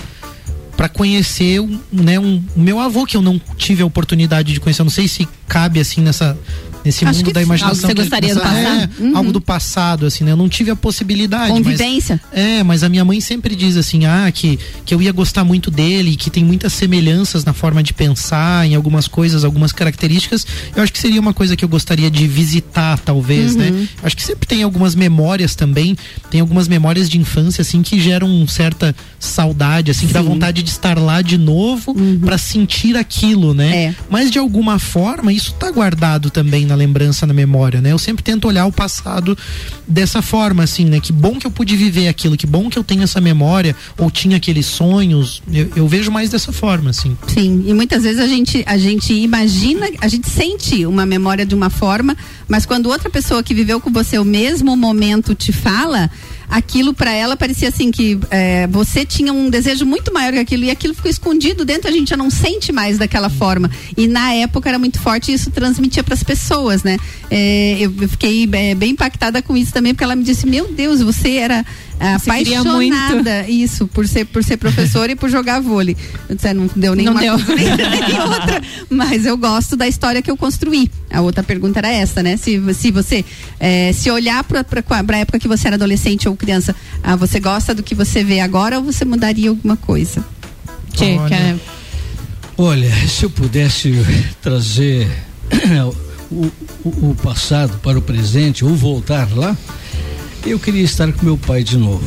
para conhecer um, né, um, meu avô que eu não tive a oportunidade de conhecer. Eu não sei se cabe assim nessa nesse Acho mundo da imaginação. Algo que você gostaria nessa, do passado? É, Uhum. Algo do passado, assim, né? Eu não tive a possibilidade. mas- Convivência. é, mas a minha mãe sempre diz assim, ah, que, que eu ia gostar muito dele, que tem muitas semelhanças na forma de pensar, em algumas coisas, algumas características. Eu acho que seria uma coisa que eu gostaria de visitar, talvez, né? Acho que sempre tem algumas memórias também, tem algumas memórias de infância, assim, que geram certa saudade, assim, que dá vontade de estar lá de novo pra sentir aquilo, né? É. Mas de alguma forma, isso tá guardado também na lembrança, na memória, né? Eu sempre tento olhar o passado dessa forma, assim, né? Que bom que eu pude viver aquilo, que bom que eu tenho essa memória, ou tinha aqueles sonhos. Eu, eu vejo mais dessa forma, assim. Sim, e muitas vezes a gente, a gente imagina, a gente sente uma memória de uma forma, mas quando outra pessoa que viveu com você o mesmo momento te fala, aquilo para ela parecia assim que é, você tinha um desejo muito maior que aquilo e aquilo ficou escondido dentro, a gente já não sente mais daquela forma. E na época era muito forte e isso transmitia para as pessoas, né? É, eu, fiquei é, bem impactada com isso também, porque ela me disse: Meu Deus, você era Você queria muito. apaixonada isso por ser por ser professora e por jogar vôlei. "É, não deu nenhuma deu. coisa, nem, nem outra, mas eu gosto da história que eu construí. A outra pergunta era essa, né? Se, se você eh, se olhar para a época que você era adolescente ou criança, ah, você gosta do que você vê agora ou você mudaria alguma coisa? Tchê, Olha. quer- Olha, se eu pudesse trazer o, o- o passado para o presente ou voltar lá, eu queria estar com meu pai de novo.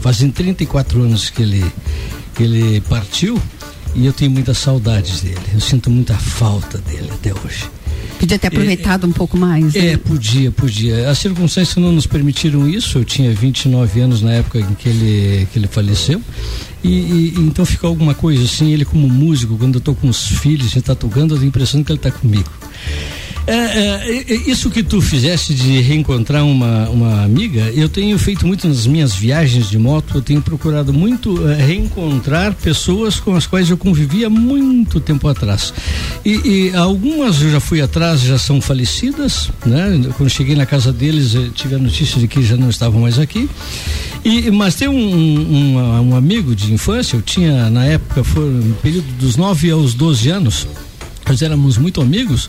Fazem 34 anos que ele, que ele partiu e eu tenho muitas saudades dele. Eu sinto muita falta dele até hoje. Podia ter aproveitado um pouco mais. né? É, podia, podia. As circunstâncias não nos permitiram isso. Eu tinha 29 anos na época em que ele, que ele faleceu. E, e- então fica alguma coisa assim, ele como músico, quando eu tô com os filhos, a gente tá tocando, eu tenho a impressão que ele tá comigo. É, é, é, isso que tu fizeste de reencontrar uma, uma amiga, eu tenho feito muito nas minhas viagens de moto, eu tenho procurado muito eh, reencontrar pessoas com as quais eu convivia muito tempo atrás. E, e algumas eu já fui atrás, já são falecidas, né? Quando cheguei na casa deles, eh, tive a notícia de que já não estavam mais aqui. E, mas tem um, um- um amigo de infância, eu tinha na época, foi no período dos 9 aos 12 anos, nós éramos muito amigos.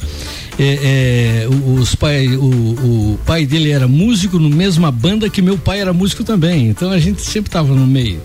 É, é, o- os pai, o, o pai dele era músico no mesma banda que meu pai era músico também. Então a gente sempre estava no meio.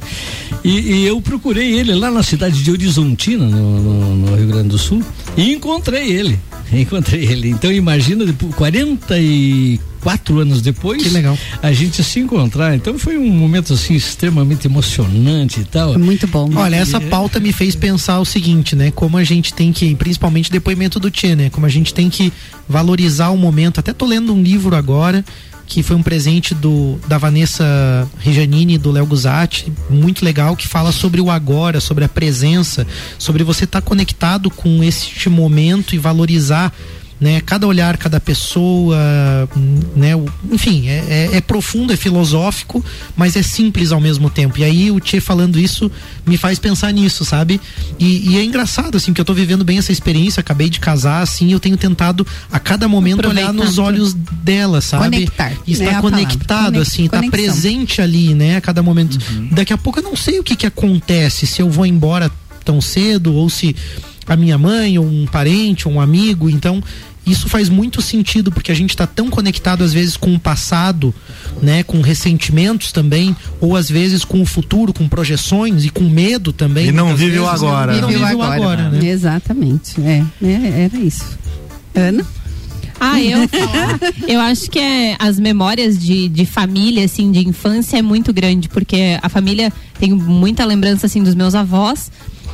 E, e eu procurei ele lá na cidade de Horizontina, no, no- no Rio Grande do Sul, e encontrei ele. Encontrei ele. Então imagina, depois, 44 anos depois, Que legal. a gente se encontrar. Então foi um momento assim extremamente emocionante e tal. Foi muito bom. Olha, essa pauta me fez pensar o seguinte, né? Como a gente tem que, principalmente depoimento do Tchê, né? Como a gente tem que valorizar o momento. Até tô lendo um livro agora que foi um presente do da Vanessa Rejanini e do Léo Guzatti, muito legal, que fala sobre o agora, sobre a presença, sobre você estar conectado com este momento e valorizar né? Cada olhar, cada pessoa, né? Enfim, é, é- é profundo, é filosófico, mas é simples ao mesmo tempo. E aí o Tchê falando isso me faz pensar nisso, sabe? E, e é engraçado, assim, que eu tô vivendo bem essa experiência, acabei de casar, assim, eu tenho tentado a cada momento olhar nos olhos dela, sabe? Conectar, E né, estar palavra. conectado, assim, estar conexão. presente ali, né? A cada momento. Daqui a pouco eu não sei o que que acontece, se eu vou embora tão cedo ou se a minha mãe ou um parente ou um amigo, então isso faz muito sentido porque a gente está tão conectado às vezes com o passado, né, com ressentimentos também, ou às vezes com o futuro, com projeções e com medo também. E não vive o vezes, agora, E não né? vive o agora, né? Exatamente. É, é, era isso. Ana? Ah, eu Eu acho que é, as memórias de, de família, assim, de infância é muito grande, porque a família tem muita lembrança, assim, dos meus avós.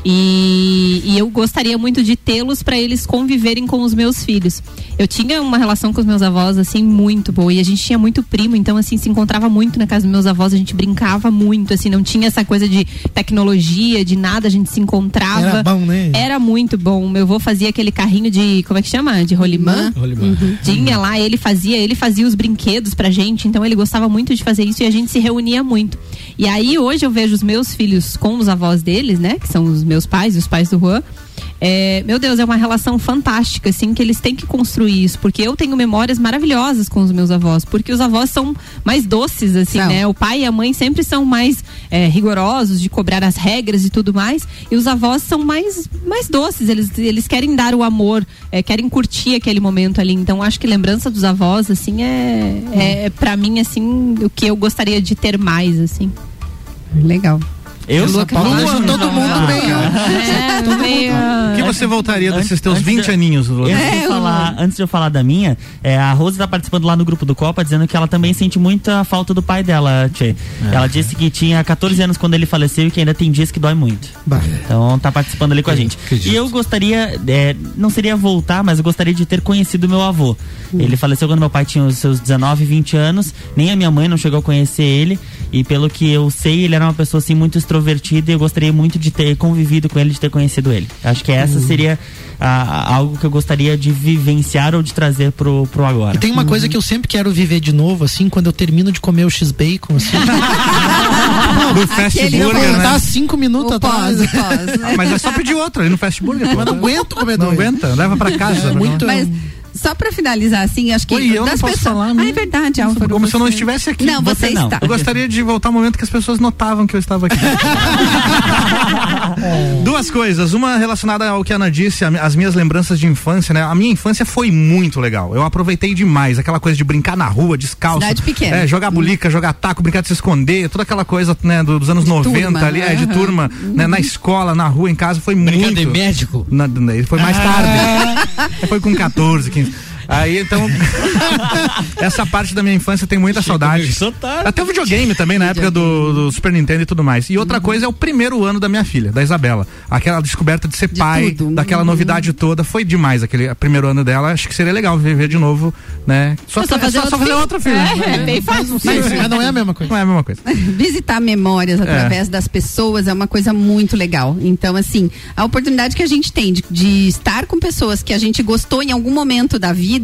E, e eu gostaria muito de tê-los para eles conviverem com os meus filhos. Eu tinha uma relação com os meus avós, assim, muito boa. E a gente tinha muito primo, então, assim, se encontrava muito na casa dos meus avós. A gente brincava muito, assim, não tinha essa coisa de tecnologia, de nada. A gente se encontrava. Era bom, né? Era muito bom. Meu avô fazia aquele carrinho de, como é que chama? De rolimã. Rolimã. Tinha lá, ele fazia, ele fazia os brinquedos pra gente, então ele gostava muito de fazer isso e a gente se reunia muito. E aí hoje eu vejo os meus filhos com os avós deles, né, que são os meus pais, os pais do Juan. é, meu Deus, é uma relação fantástica, assim, que eles têm que construir isso, porque eu tenho memórias maravilhosas com os meus avós, porque os avós são mais doces, assim, né? O pai e a mãe sempre são mais é, rigorosos de cobrar as regras e tudo mais, e os avós são mais, mais doces, eles, eles querem dar o amor, é, querem curtir aquele momento ali, então acho que lembrança dos avós, assim, é, é para mim, assim, o que eu gostaria de ter mais, assim. Legal. Eu Lua, Lua, todo mundo bem. É, meio... O que você voltaria desses teus Antes 20 de- aninhos, Lula? Antes, de eu falar, antes de eu falar da minha, é, a Rose tá participando lá no grupo do Copa, dizendo que ela também sente muita falta do pai dela, Tchê. Ela disse que tinha 14 anos quando ele faleceu e que ainda tem dias que dói muito. Bah. Então tá participando ali com a gente. acredito. E eu gostaria, é, não seria voltar, mas eu gostaria de ter conhecido meu avô. Ele faleceu quando meu pai tinha os seus 19, 20 anos, nem a minha mãe não chegou a conhecer ele. E pelo que eu sei, ele era uma pessoa assim muito extrovertida e eu gostaria muito de ter convivido com ele, de ter conhecido ele. Acho que essa seria a- a- algo que eu gostaria de vivenciar ou de trazer pro, pro agora. E tem uma coisa que eu sempre quero viver de novo, assim, quando eu termino de comer o X-Bacon, assim. Do fast Aquele burger, eu vou né? Tá cinco minutos O atrás. pós, pós, né? Mas é só pedir outro ali no fast burger. Mas não aguento comer Não dois. aguenta, leva pra casa. É muito- Mas só pra finalizar, assim, acho que Oi, eu não das posso pessoas. falar, ah, né? é verdade, Álvaro. Como se eu não você- estivesse aqui. Não, você, Você não. está. Eu gostaria de voltar ao momento que as pessoas notavam que eu estava aqui. Duas coisas. Uma relacionada ao que a Ana disse, as minhas lembranças de infância, né? A minha infância foi muito legal. Eu aproveitei demais. Aquela coisa de brincar na rua, descalço. Cidade pequena. É, jogar bulica, jogar taco, brincar de se esconder, toda aquela coisa, né, do- dos anos 90 turma, ali, é, de aham. turma, né, na escola, na rua, em casa, foi Brincar muito. de médico. Na, foi mais tarde. foi com 14, 15. Aí então. essa parte da minha infância tem muita saudade. começou tarde. Até o videogame também, na época do, do Super Nintendo e tudo mais. E outra coisa é o primeiro ano da minha filha, da Isabela. Aquela descoberta de ser De pai, tudo. daquela novidade toda. Foi demais aquele primeiro ano dela. Acho que seria legal viver de novo, né? Só, É só é fazer só, só outro fazer outra filha. É, é bem fácil. Mas, mas não é a mesma coisa. Não é a mesma coisa. Visitar memórias através das pessoas é uma coisa muito legal. Então, assim, a oportunidade que a gente tem de, de estar com pessoas que a gente gostou em algum momento da vida,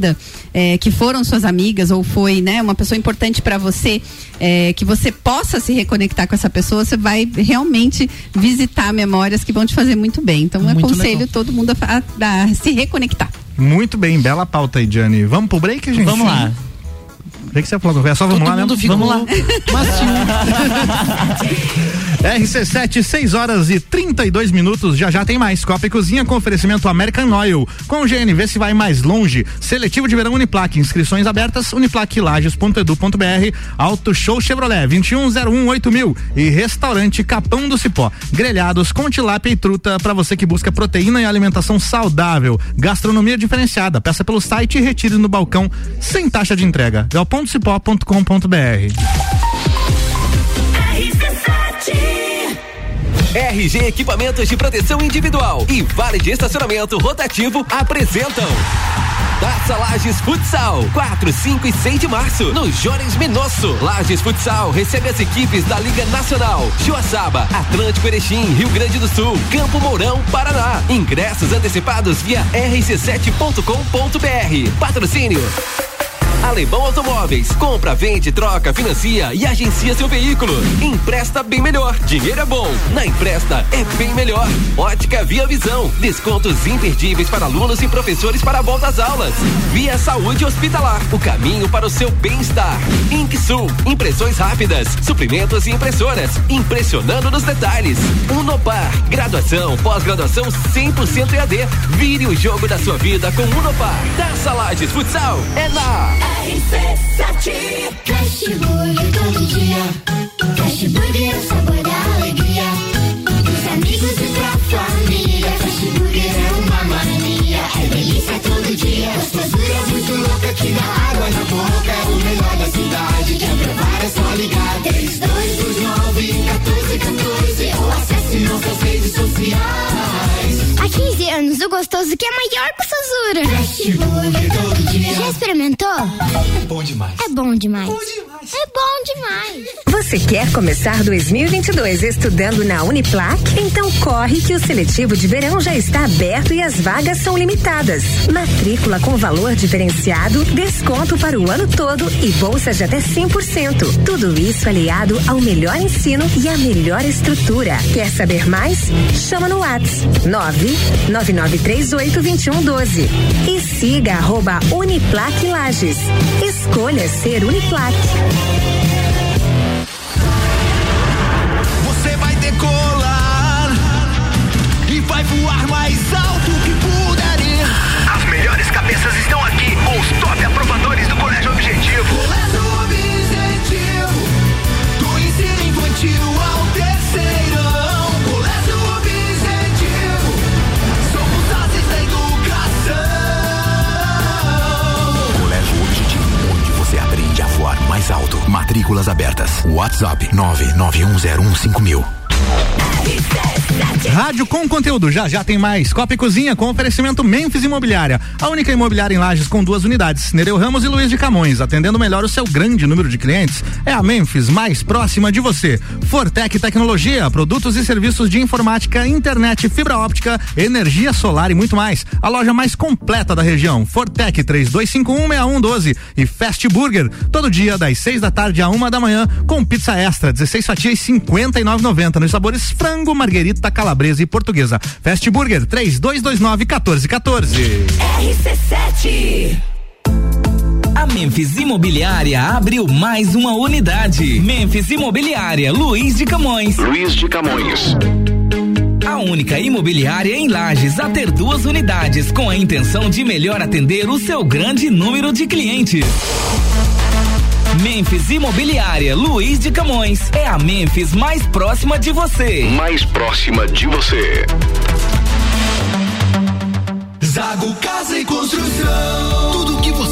é, que foram suas amigas ou foi, né, uma pessoa importante para você, é, que você possa se reconectar com essa pessoa, você vai realmente visitar memórias que vão te fazer muito bem. Então, eu Muito aconselho legal. todo mundo a, a- a se reconectar. Muito bem, bela pauta aí, Gianni. Vamos pro break, gente? Vamos lá. O que você falou? É só vamos Todo lá mesmo? ficou Vamos lá. macio. RC7, 6 horas e 32 minutos. Já já tem mais. Copa e Cozinha com oferecimento American Oil. Com o GNV se vai mais longe. Seletivo de verão Uniplaque. Inscrições abertas. Uniplaquilages.edu.br. Auto Show Chevrolet 21018000 e Restaurante Capão do Cipó. Grelhados com tilápia e truta para você que busca proteína e alimentação saudável. Gastronomia diferenciada. Peça pelo site e retire no balcão sem taxa de entrega. galpondocipó.com.br. RG Equipamentos de Proteção Individual e Vale de Estacionamento Rotativo apresentam Taça Lages Futsal, 4, 5 e 6 de março, no Jones Minosso. Lages Futsal recebe as equipes da Liga Nacional, Joaçaba, Atlântico Erechim, Rio Grande do Sul, Campo Mourão, Paraná. Ingressos antecipados via rc7.com.br. Patrocínio. Alemão Automóveis. Compra, vende, troca, financia e agencia seu veículo. Empresta bem melhor. Dinheiro é bom. Na Empresta é bem melhor. Ótica Via Visão. Descontos imperdíveis para alunos e professores para a volta às aulas. Via Saúde Hospitalar. O caminho para o seu bem-estar. Inksul. Impressões rápidas. Suprimentos e impressoras. Impressionando nos detalhes. Unopar. Graduação, pós-graduação 100% EAD. Vire o jogo da sua vida com Unopar. Taça Lages Futsal é na Fast Burger todo dia. Fast Burger é o sabor da alegria. Dos amigos e da família. Fast Burger é uma mania. É delícia todo dia. Gostosura muito louca que dá água na boca. É o melhor da cidade. Quer provar é só ligar. 3229 1414 ou acesse nossas redes sociais. Há 15 anos, o gostoso que é maior que o Sazura. Já experimentou? É bom demais. É bom demais. Bom demais. É bom demais. Você quer começar 2022 estudando na Uniplac? Então corre que o seletivo de verão já está aberto e as vagas são limitadas. Matrícula com valor diferenciado, desconto para o ano todo e bolsa de até 100%. Tudo isso aliado ao melhor ensino e à melhor estrutura. Quer saber mais? Chama no WhatsApp 999 9982112. E siga arroba Uniplaque Lages. Escolha ser Uniplaque. Você vai decolar e vai voar Matrículas abertas. WhatsApp 991015000. Rádio com conteúdo, já já tem mais. Copa e Cozinha com oferecimento Memphis Imobiliária. A única imobiliária em Lages com duas unidades, Nereu Ramos e Luiz de Camões. Atendendo melhor o seu grande número de clientes, é a Memphis mais próxima de você. Fortec Tecnologia, produtos e serviços de informática, internet, fibra óptica, energia solar e muito mais. A loja mais completa da região. Fortec 32516112 e Fast Burger, todo dia das 6 da tarde a uma da manhã com pizza extra, 16 fatias 59,90 nos sabores frango, marguerita, calabresa e portuguesa. Fast Burger 3229 1414. RC7 a Memphis Imobiliária abriu mais uma unidade. Memphis Imobiliária, Luiz de Camões. Luiz de Camões. A única imobiliária em Lages a ter duas unidades com a intenção de melhor atender o seu grande número de clientes. Memphis Imobiliária Luiz de Camões é a Memphis mais próxima de você. Mais próxima de você. Zago Casa e Construção. Tudo que você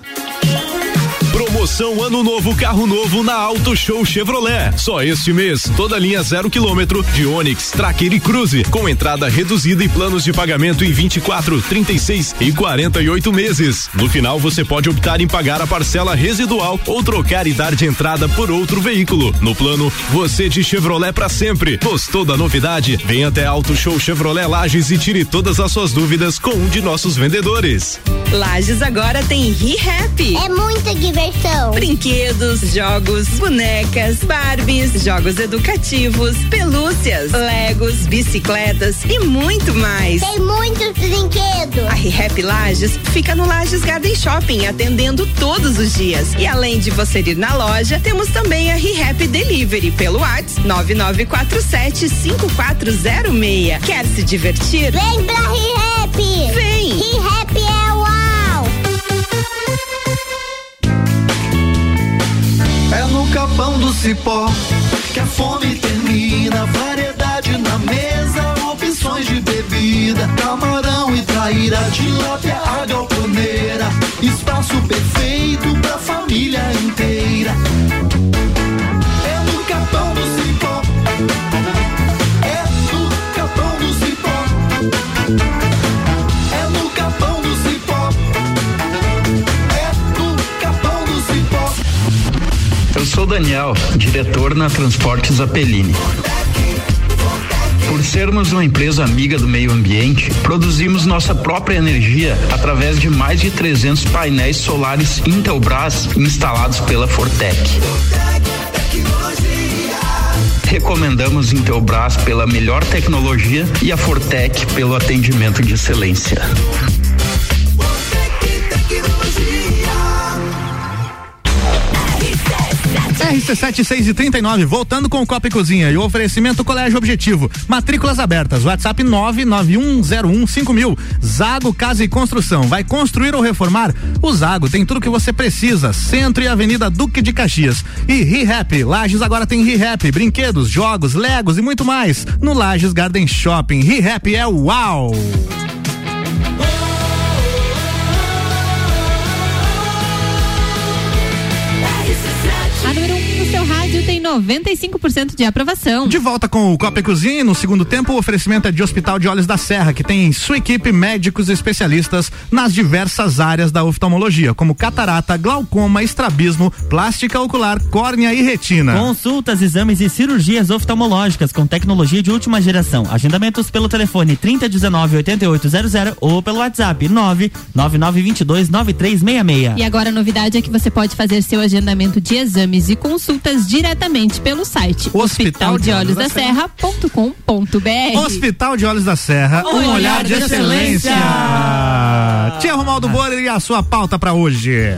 Promoção Ano Novo Carro Novo na Auto Show Chevrolet. Só este mês, toda linha zero quilômetro de Onix, Tracker e Cruze, com entrada reduzida e planos de pagamento em 24, 36 e 48 meses. No final, você pode optar em pagar a parcela residual ou trocar e dar de entrada por outro veículo. No plano, você de Chevrolet para sempre. Gostou da novidade? Vem até Auto Show Chevrolet Lages e tire todas as suas dúvidas com um de nossos vendedores. Lages agora tem ReHap. É muita diversão. Brinquedos, jogos, bonecas, Barbies, jogos educativos, pelúcias, Legos, bicicletas e muito mais. Tem muitos brinquedos. A ReHap Lages fica no Lages Garden Shopping, atendendo todos os dias. E além de você ir na loja, temos também a ReHap Delivery pelo WhatsApp 9947 5406. Quer se divertir? Vem pra ReHap. Vem. ReHap é capão do cipó que a fome termina. Variedade na mesa, opções de bebida. Camarão e traíra, tilápia, a galponeira. Espaço perfeito Daniel, diretor na Transportes Apelini. Por sermos uma empresa amiga do meio ambiente, produzimos nossa própria energia através de mais de 300 painéis solares Intelbras instalados pela Fortec. Recomendamos Intelbras pela melhor tecnologia e a Fortec pelo atendimento de excelência. RC7 6 e 39, voltando com o Copa e Cozinha e o oferecimento Colégio Objetivo. Matrículas abertas. WhatsApp 991015000. Zago Casa e Construção. Vai construir ou reformar? O Zago tem tudo que você precisa. Centro e Avenida Duque de Caxias. E ReHap. Lages agora tem ReHap. Brinquedos, jogos, legos e muito mais. No Lages Garden Shopping. ReHap é uau! 95% de aprovação. De volta com o Copa e Cozinha, no segundo tempo o oferecimento é de Hospital de Olhos da Serra, que tem em sua equipe médicos especialistas nas diversas áreas da oftalmologia, como catarata, glaucoma, estrabismo, plástica ocular, córnea e retina. Consultas, exames e cirurgias oftalmológicas com tecnologia de última geração. Agendamentos pelo telefone 3019 8800 ou pelo WhatsApp 99922 9366. E agora a novidade é que você pode fazer seu agendamento de exames e consultas diretamente pelo site Hospital de Olhos da hospitaldeolhosdaserra.com.br. Hospital de Olhos da Serra, um, Um olhar de excelência. Tia Romaldo Borer e a sua pauta pra hoje.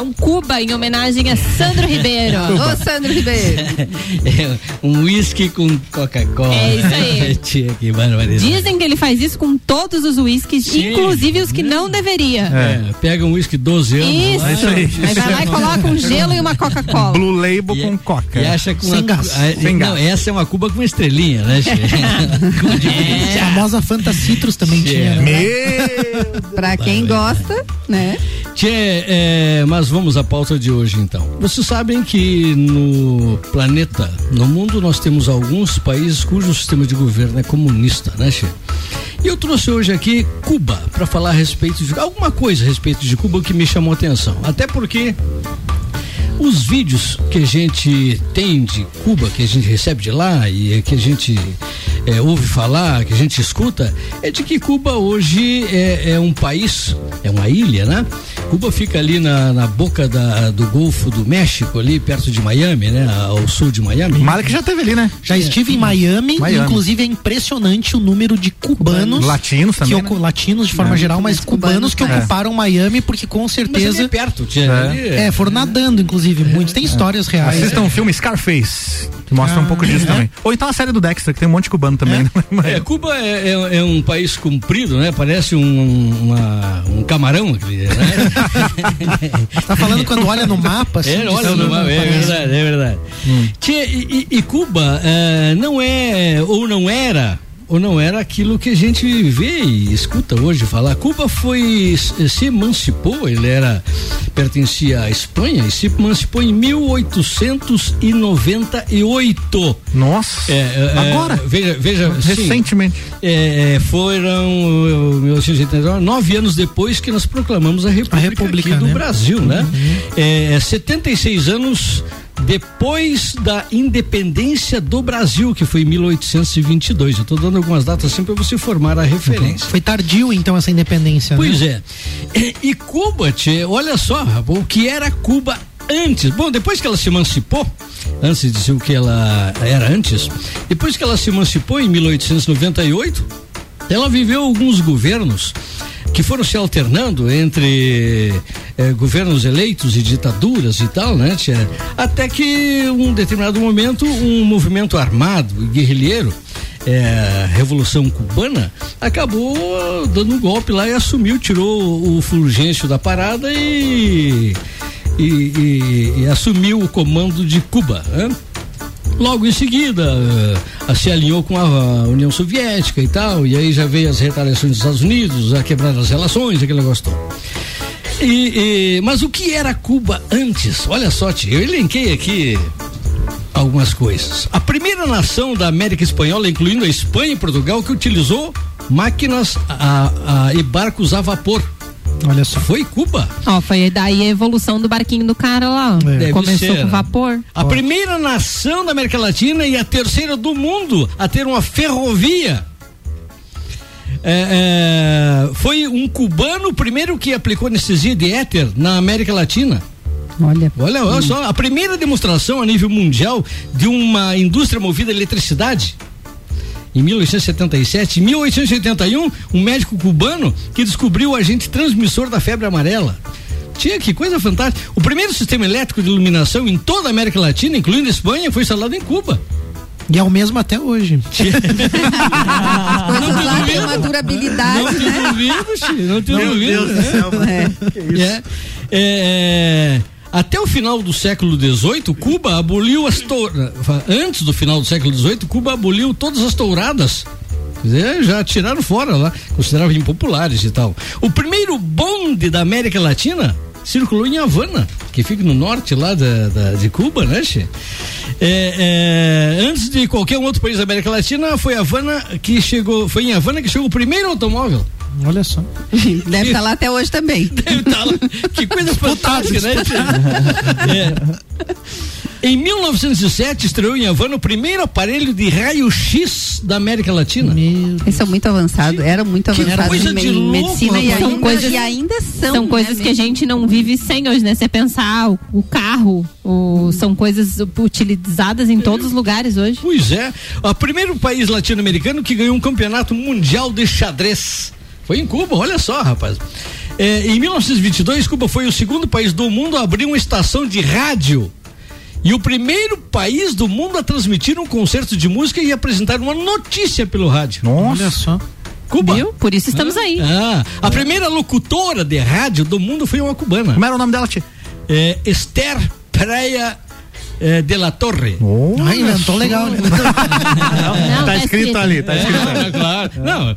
É um Cuba em homenagem a Sandro Ribeiro. Ô, Sandro Ribeiro. É, um uísque com Coca-Cola. É isso aí. Tia, que. Dizem que ele faz isso com todos os uísques, Sim. inclusive os que não deveria. É, pega um uísque 12 anos. Isso. lá, Aí vai lá e coloca um gelo e uma Coca-Cola. Blue Label com Coca. E acha que Sem uma, gás. a- Sem não, gás. essa é uma Cuba com estrelinha, né? Che? A famosa Fanta Citrus também tinha. né? Pra quem gosta, né? Tchê, é, mas vamos à pauta de hoje então. Vocês sabem que no planeta, no mundo, nós temos alguns países cujo sistema de governo é comunista, né, Tchê? E eu trouxe hoje aqui Cuba para falar a respeito de alguma coisa a respeito de Cuba que me chamou a atenção. Até porque os vídeos que a gente tem de Cuba, que a gente recebe de lá e que a gente é, ouve falar, que a gente escuta, é de que Cuba hoje é, é um país, é uma ilha, né? Cuba fica ali na, na boca da- do Golfo do México, ali perto de Miami, né? Ao sul de Miami. Malek já teve ali, né? Já estive em Miami, Miami. inclusive é impressionante o número de cubanos. Latinos que também, ocu- né? Latinos de forma É. geral, mas cubanos que É. ocuparam Miami, porque com certeza. é perto, tia. É, é, foram nadando, inclusive, muitos. Tem histórias reais. Assistam o filme Scarface, que mostra um pouco disso também. Ou então a série do Dexter, que tem um monte de cubano também. né? É, Cuba é, é- é um país comprido, né? Parece um, uma- um camarão, aquele, né? Tá falando quando olha no mapa, assim, É, olha no mapa, é verdade, é verdade. Tchê, e, e- e Cuba eh, não é, ou não era, ou não era aquilo que a gente vê e escuta hoje falar. Cuba foi, se emancipou, ele era, pertencia à Espanha e se emancipou em 1898. Nossa, agora? Veja, veja sim. Recentemente. É, é, foram uh, 1989, nove anos depois que nós proclamamos a República, República, aqui do né? Brasil, né? É, 76 anos depois da independência do Brasil, que foi em 1822. Eu estou dando algumas datas assim para você formar a referência. Foi tardio, então, essa independência. Pois né? é. E, Cuba, tchê, olha só, o que era Cuba antes. Bom, depois que ela se emancipou, antes de dizer o que ela era antes, depois que ela se emancipou em 1898, ela viveu alguns governos que foram se alternando entre eh, governos eleitos e ditaduras e tal, né? tchê? Até que um determinado momento um movimento armado e guerrilheiro é, Revolução Cubana, acabou dando um golpe lá e assumiu, tirou o Fulgêncio da parada e, e, e- e assumiu o comando de Cuba. né? Logo em seguida, eh, se alinhou com a União Soviética e tal, e aí já veio as retaliações dos Estados Unidos, a quebrar as relações, aquele negócio todo. E, e- mas o que era Cuba antes? Olha só, tio, eu elenquei aqui algumas coisas. A primeira nação da América Espanhola, incluindo a Espanha e Portugal, que utilizou máquinas a- a- e barcos a vapor. Olha só. Foi Cuba. Ó, foi daí a evolução do barquinho do cara lá. Deve Começou ser, com né? vapor. A primeira nação da América Latina e a terceira do mundo a ter uma ferrovia. É, é, foi um cubano o primeiro que aplicou anestesia de éter na América Latina. Olha. Olha, olha só, a primeira demonstração a nível mundial de uma indústria movida a eletricidade. Em 1877, em 1881, um médico cubano que descobriu o agente transmissor da febre amarela. Tinha que coisa fantástica. O primeiro sistema elétrico de iluminação em toda a América Latina, incluindo a Espanha, foi instalado em Cuba. E é o mesmo até hoje. Coisas lá têm uma durabilidade, Não te né? duvido, não te Meu duvido. Deus do céu, né? É. É, até o final do século XVIII, Cuba aboliu as touradas. Antes do final do século XVIII, Cuba aboliu todas as touradas. Já tiraram fora lá, consideravam impopulares e tal. O primeiro bonde da América Latina circulou em Havana, que fica no norte lá da, da- de Cuba, né, Che? É, é, antes de qualquer outro país da América Latina, foi Havana que chegou, foi em Havana que chegou o primeiro automóvel. Olha só. Deve estar lá até hoje também. Deve estar lá. Que coisa fantástica, né? É. Em 1907 estreou em Havana o primeiro aparelho de raio-x da América Latina. Eles são muito avançados, eram muito Que avançados coisa em, de me- louco, medicina e ainda, São coisas- e ainda são. São né, coisas que a gente não vive sem hoje, né? Você pensar o, o carro, o- são coisas utilizadas em todos os lugares hoje. Pois é, o primeiro país latino-americano que ganhou um campeonato mundial de xadrez. Foi em Cuba, olha só, rapaz. É, em 1922, Cuba foi o segundo país do mundo a abrir uma estação de rádio. E o primeiro país do mundo a transmitir um concerto de música e apresentar uma notícia pelo rádio. Nossa. Olha só. Cuba. Viu? Por isso estamos aí. Ah, a primeira locutora de rádio do mundo foi uma cubana. Como era o nome dela, tia? É, Esther Pereira eh, de la Torre. Ah, inventou legal, né? Não, tá escrito ali, tá escrito ali. É, claro. Não.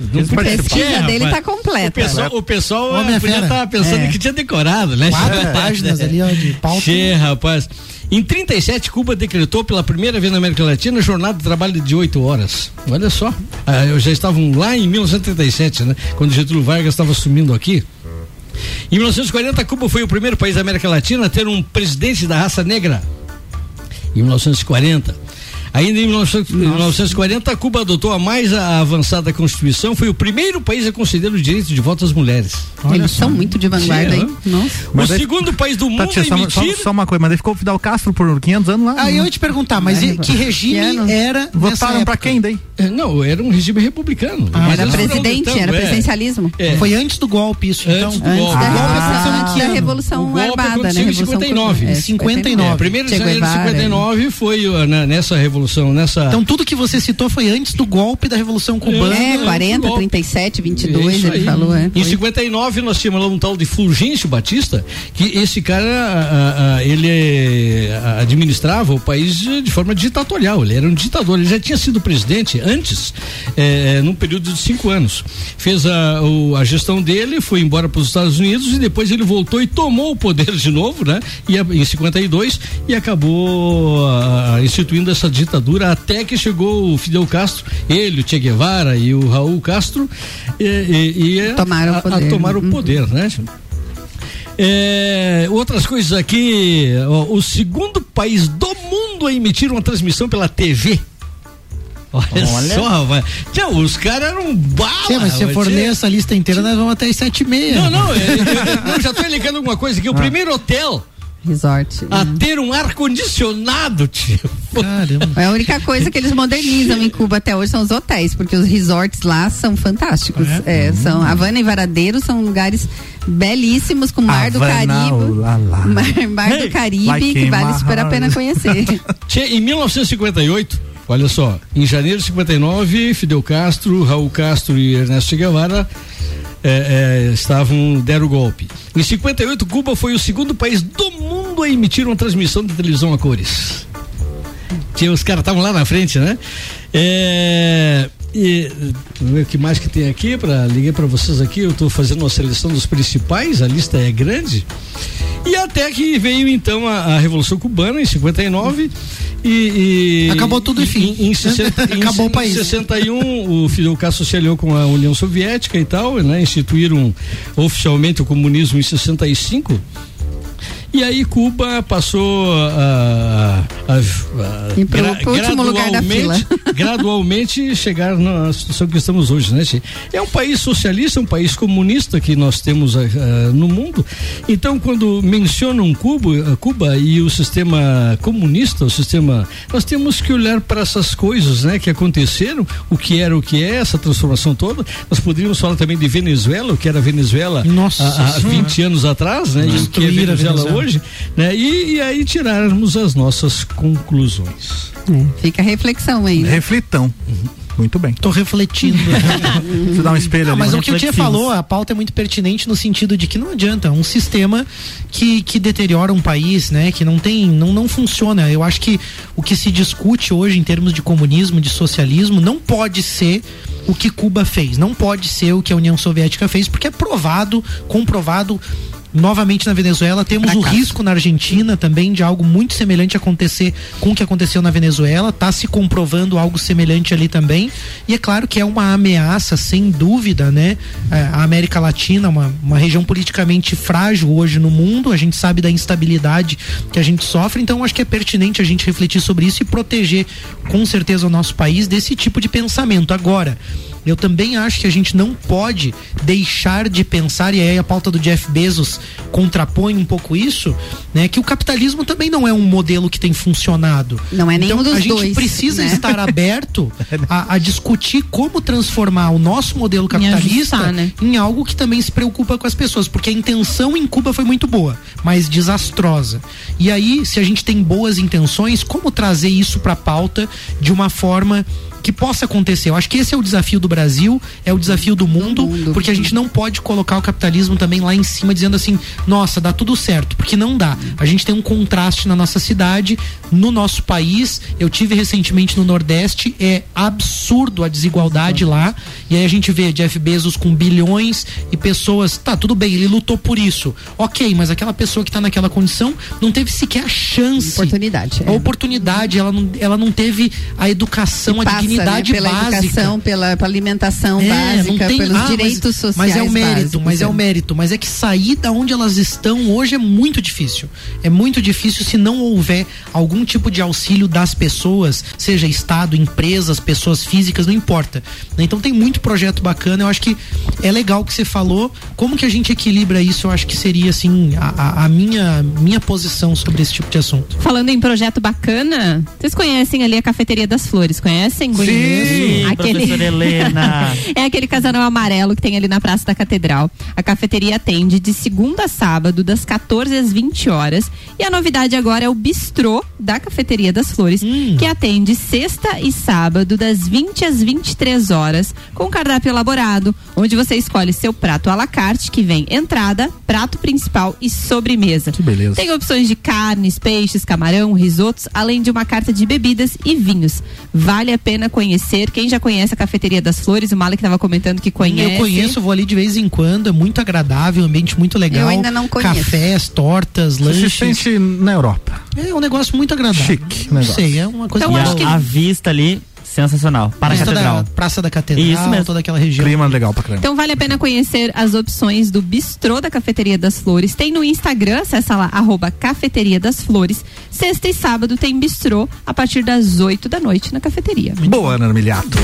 Não A pesquisa É, dele rapaz. tá completa. O pessoal, o pessoal Homem é podia estar pensando É. que tinha decorado, né? Quatro páginas ali, ó, de pauta. Che, rapaz. Em 37, Cuba decretou pela primeira vez na América Latina jornada de trabalho de oito horas. Olha só. Ah, eu já estavam lá em 1937, né? Quando Getúlio Vargas estava assumindo aqui. Em 1940, Cuba foi o primeiro país da América Latina a ter um presidente da raça negra. Em 1940. Ainda em 1900 1940, Cuba adotou a mais avançada Constituição, foi o primeiro país a conceder o direito de voto às mulheres. Eles são muito de vanguarda, Sim, hein? Nossa. Mas o daí- segundo país do mundo tia, a só, só, emitir só uma coisa, mas daí ficou o Fidel Castro por 500 anos lá. Ah, eu ia te perguntar, mas e- que regime ano? era Votaram pra época? quem daí? É, Não, era um regime republicano. Ah, Era presidente, era é. presidencialismo. É. Foi antes do golpe isso, então. Antes do Antes golpe. da Ah, que da Revolução golpe Armada, né? em Revolução 59. é, 59. É, primeiro de janeiro de Guevara, 59 foi nessa revolução, nessa. Então tudo que você citou foi antes do golpe da Revolução Cubana. É, 40, golpe. 37, É 22, isso ele aí. falou, é. Em foi. 59 nós tínhamos lá um tal de Fulgêncio Batista, que esse cara, ele administrava o país de forma ditatorial, ele era um ditador, ele já tinha sido presidente antes, eh, num período de cinco anos. Fez a, o- a gestão dele, foi embora para os Estados Unidos e depois ele voltou e tomou o poder de novo, né? E, a- em 52 e acabou ah, instituindo essa ditadura até que chegou o Fidel Castro, ele, o Che Guevara e o Raul Castro e, e- e Tomaram o a- a poder. tomar o Uhum. poder, né? É, outras coisas aqui, ó, o segundo país do mundo a emitir uma transmissão pela TV. Olha, Olha. só, rapaz. Tchau, os caras eram bala. Sim, mas se rapaz. for ler essa lista inteira, nós vamos até as sete e meia. Não, não, é, é, não, já tô ligando alguma coisa Ah. aqui. O primeiro hotel Resort. a ter um ar-condicionado, tio. Caramba. É a única coisa que eles modernizam em Cuba até hoje são os hotéis, porque os resorts lá são fantásticos. É, são Havana e Varadeiro são lugares belíssimos com mar do Havana, Caribe. lá, lá. Mar, mar do Caribe like que in vale super a pena conhecer. Tchê, em 1958, olha só, em janeiro de 59, Fidel Castro, Raul Castro e Ernesto Che Guevara é, é, estavam deram o golpe. Em 58, Cuba foi o segundo país do mundo a emitir uma transmissão de televisão a cores. Tinha, os caras estavam lá na frente, né? É, e, o que mais que tem aqui para liguei para vocês aqui. Eu estou fazendo uma seleção dos principais. A lista é grande. E até que veio então a, a Revolução Cubana em 59 e, e Acabou tudo, enfim. Em, em, 60, em Acabou o em país. 61 o Fidel Castro se aliou com a União Soviética e tal, né? Instituíram oficialmente o comunismo em 65. E aí Cuba passou a, a, a da gradualmente, gradualmente chegar na situação que estamos hoje, né? Che? É um país socialista, um país comunista que nós temos ah, no mundo. Então, quando mencionam Cuba, ah, Cuba e o sistema comunista, o sistema, nós temos que olhar para essas coisas, né, que aconteceram, o que era o que é essa transformação toda. Nós poderíamos falar também de Venezuela, o que era Venezuela Nossa há, há Senhora. 20 anos atrás, né? E o que é Venezuela Venezuela. Hoje, né? E, e aí tirarmos as nossas conclusões. Fica a reflexão aí. né? Reflitão. Muito bem. Tô refletindo. Você dá um espelho Não, ali. mas o que o Tia falou, a pauta é muito pertinente no sentido de que não adianta, um sistema que, que deteriora um país, né, que não tem, não, não funciona. Eu acho que o que se discute hoje em termos de comunismo, de socialismo, não pode ser o que Cuba fez, não pode ser o que a União Soviética fez, porque é provado, comprovado Novamente na Venezuela, temos o risco na Argentina também de algo muito semelhante acontecer com o que aconteceu na Venezuela. Está se comprovando algo semelhante ali também. E é claro que é uma ameaça, sem dúvida, né? É, A América Latina, uma, uma região politicamente frágil hoje no mundo. A gente sabe da instabilidade que a gente sofre. Então, acho que é pertinente a gente refletir sobre isso e proteger, com certeza, o nosso país desse tipo de pensamento. Agora. Eu também acho que a gente não pode deixar de pensar, e aí a pauta do Jeff Bezos contrapõe um pouco isso, né? Que o capitalismo também não é um modelo que tem funcionado. Não é nenhum então, dos a gente dois, precisa né? estar aberto a, a discutir como transformar o nosso modelo capitalista ajustar, né? em algo que também se preocupa com as pessoas, porque a intenção em Cuba foi muito boa, mas desastrosa. E aí, se a gente tem boas intenções, como trazer isso para a pauta de uma forma que possa acontecer. Eu acho que esse é o desafio do Brasil, é o desafio do mundo, porque a gente não pode colocar o capitalismo também lá em cima dizendo assim, nossa, dá tudo certo, porque não dá. A gente tem um contraste na nossa cidade, no nosso país. Eu tive recentemente no Nordeste, é absurdo a desigualdade lá. E aí a gente vê Jeff Bezos com bilhões e pessoas, tá, tudo bem, ele lutou por isso. OK, mas aquela pessoa que tá naquela condição não teve sequer a chance. Oportunidade. A oportunidade, ela não, ela não teve a educação, a Passa, dignidade né, pela básica. educação, pela, pela alimentação É, básica, não tem- pelos ah, mas- direitos sociais. Mas é o mérito, básicos, mas é o né? mérito. Mas é que sair da onde elas estão hoje é muito difícil. É muito difícil se não houver algum tipo de auxílio das pessoas, seja Estado, empresas, pessoas físicas, não importa. né? Então tem muito projeto bacana. Eu acho que é legal o que você falou. Como que a gente equilibra isso? Eu acho que seria assim a, a- a minha minha posição sobre esse tipo de assunto. Falando em projeto bacana, vocês conhecem ali a Cafeteria das Flores, conhecem? Sim, professora Helena. é aquele casarão amarelo que tem ali na Praça da Catedral. A cafeteria atende de segunda a sábado, das 14 às 20 horas. E a novidade agora é o bistrô da Cafeteria das Flores, que atende sexta e sábado, das 20 às 23 horas, com cardápio elaborado, onde você escolhe seu prato à la carte, que vem entrada, prato principal e sobremesa. Que beleza. Tem opções de carnes, peixes, camarão, risotos, além de uma carta de bebidas e vinhos. Vale a pena conhecer. Quem já conhece a Cafeteria das Flores, o Malek estava comentando que conhece. Eu conheço, vou ali de vez em quando, é muito agradável, ambiente muito legal. Eu ainda não conheço. Cafés, tortas, Você lanches. se sente na Europa. É um negócio muito agradável. Chique Não negócio. sei, é uma coisa e muito a, boa. a vista ali, sensacional. Para a Praça catedral. Da, Praça da Catedral, Isso mesmo. toda aquela região. Clima legal pra caramba. Então vale a pena conhecer as opções do bistrô da Cafeteria das Flores. Tem no Instagram, acessa lá, arroba Cafeteria das Flores. Sexta e sábado tem bistrô a partir das 8 da noite na cafeteria. Boa, Ana Miliato.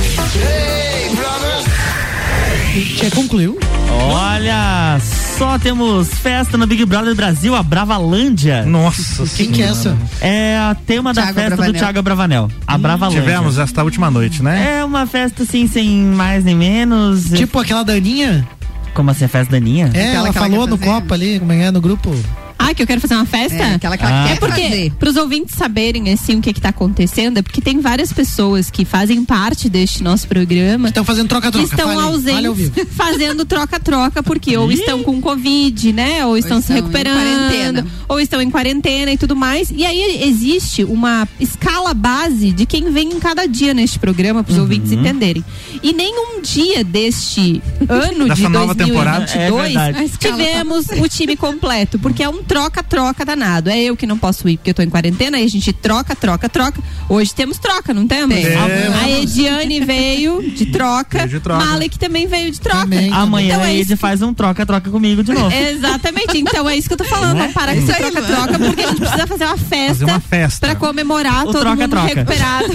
Já concluiu? Olha, só temos festa no Big Brother Brasil, a Bravalândia. Nossa Quem que é essa? É a tema da Thiago festa Bravanel. do Thiago Bravanel. A Bravalândia. Tivemos esta última noite, né? É uma festa assim, sem mais nem menos. Tipo aquela Daninha? Como assim, a festa da Aninha? É, ela ela falou no copo ali, como é que é, no grupo. Ah, que eu quero fazer uma festa? É, aquela que ela Ah. quer É porque, fazer. para os ouvintes saberem assim o que está acontecendo, é porque tem várias pessoas que fazem parte deste nosso programa Estão fazendo que troca-troca. estão Fale- fale ausentes fazendo troca-troca, porque ou estão com Covid, né? Ou estão se estão recuperando, ou estão em quarentena e tudo mais. E aí existe uma escala base de quem vem em cada dia neste programa, Uhum. para os ouvintes entenderem. E nenhum dia deste ano Dessa de nova temporada. 2022 É tá- tivemos o time completo, porque é um troca, troca danado. É eu que não posso ir porque eu tô em quarentena, aí a gente troca, troca, troca. Hoje temos troca, não temos? Temos. A Ediane veio de troca, Veio de troca. Malek também veio de troca. Amanhã Então a é Ed faz um troca-troca comigo de novo. Exatamente, então é isso que eu tô falando. Vamos parar com esse troca-troca, porque a gente precisa fazer uma festa, Fazer uma festa. pra comemorar O todo mundo troca-troca. recuperado.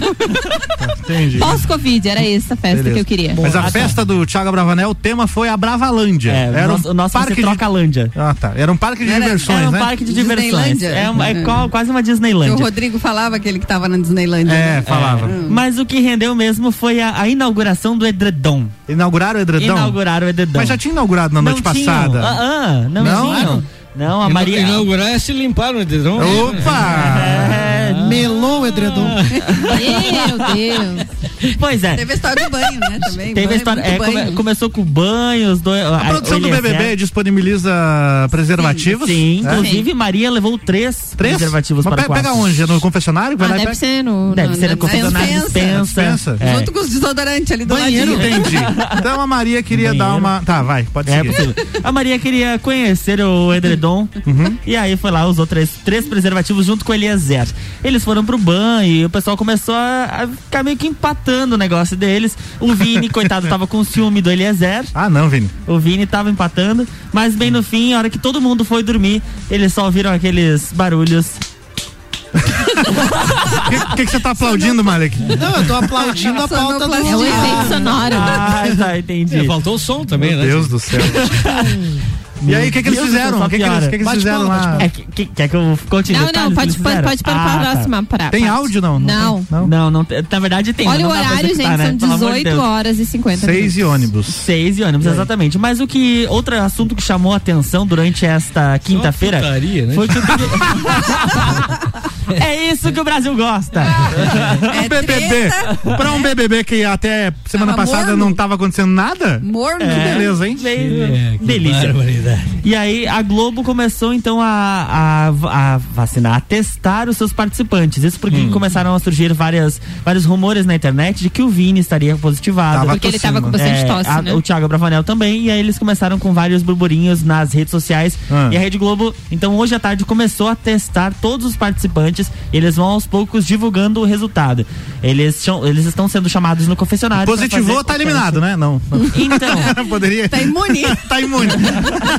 Entendi. Pós-Covid, era essa a festa Beleza. que eu queria. Mas a festa do Thiago Bravanel, o tema foi a Bravalândia. É, Era o nosso, o nosso ser de... Trocalândia. Ah, tá. Era um parque de Era- diversões, Era um né? parque de diversões. É, uma- é Uhum. qual- quase uma Que o. Rodrigo falava aquele que tava na Disneylândia. É, né? falava. Mas o que rendeu mesmo foi a, a inauguração do edredom. Inauguraram o edredom? Inauguraram o edredom. Mas já tinha inaugurado na Não noite tinham. passada. Ah, ah, não, Não? tinham. Não, a Maria. Inaugurar é se limpar no dedão. Opa! É, Melou o edredom. Meu Deus. pois é. Teve a história do banho, né? Também. Teve a Banho, história. muito É, come- banho. começou com banhos. Do, A produção do BBB disponibiliza preservativos? Sim, É? inclusive Maria levou três, Três? preservativos Mas para pe- o quarto. pega onde? É no confessionário? Vai Ah, lá deve pega? ser no. Deve ser no na confessionário dispensa. dispensa. É. Junto com os desodorantes ali do Banheiro. ladinho. Entendi. Então a Maria queria Banheiro. dar uma. Tá, vai, pode É possível. A Maria queria conhecer o edredom Uhum. e aí foi lá, usou três, três preservativos junto com o Eliezer. Eles foram pro ban e o pessoal começou a, a ficar meio que empatando o negócio deles. O Vini, coitado, tava com ciúme do Eliezer. Ah, não, Vini. O Vini tava empatando, mas bem no fim, a hora que todo mundo foi dormir, eles só ouviram aqueles barulhos. O que, que, que você tá aplaudindo, Malek? Não, eu tô aplaudindo a pauta do É o efeito sonoro. Ah, tá, entendi. É, faltou o som também, Meu né? Deus do céu. E aí, o que, que eles fizeram? O que, que eles, que, que eles fizeram palma, lá? É, que, que- quer que eu conte Não, não, que pode, pode, pode para Ah, a tá. próxima. Pra, Tem parte. áudio, não? Não. Não. Não, não, na verdade tem. Olha o pra horário, gente, né? são Pelo amor de 18 Deus. horas e 50 Seis e ônibus. Seis e ônibus, exatamente. Mas o que. Outro assunto que chamou a atenção durante esta quinta-feira. né? Foi que o É isso que o Brasil gosta. É Um BBB. treta, Pra um BBB que até semana Tava passada morno. não tava acontecendo nada. Morno. Que beleza, hein? É, que Delícia. barbaridade. E aí a Globo começou então a, a, a vacinar, a testar os seus participantes. Isso porque Hum. começaram a surgir várias, vários rumores na internet de que o Vini estaria positivado. Tava Porque ele tossindo. tava com bastante É, tosse, a- né? O Thiago Bravanel também, e aí eles começaram com vários burburinhos nas redes sociais. Ah. E a Rede Globo, então hoje à tarde, começou a testar todos os participantes. E eles vão aos poucos divulgando o resultado. Eles, eles estão sendo chamados no confessionário. Positivou, tá eliminado, teste. né? Não. Então, Poderia. Tá imune. tá imune.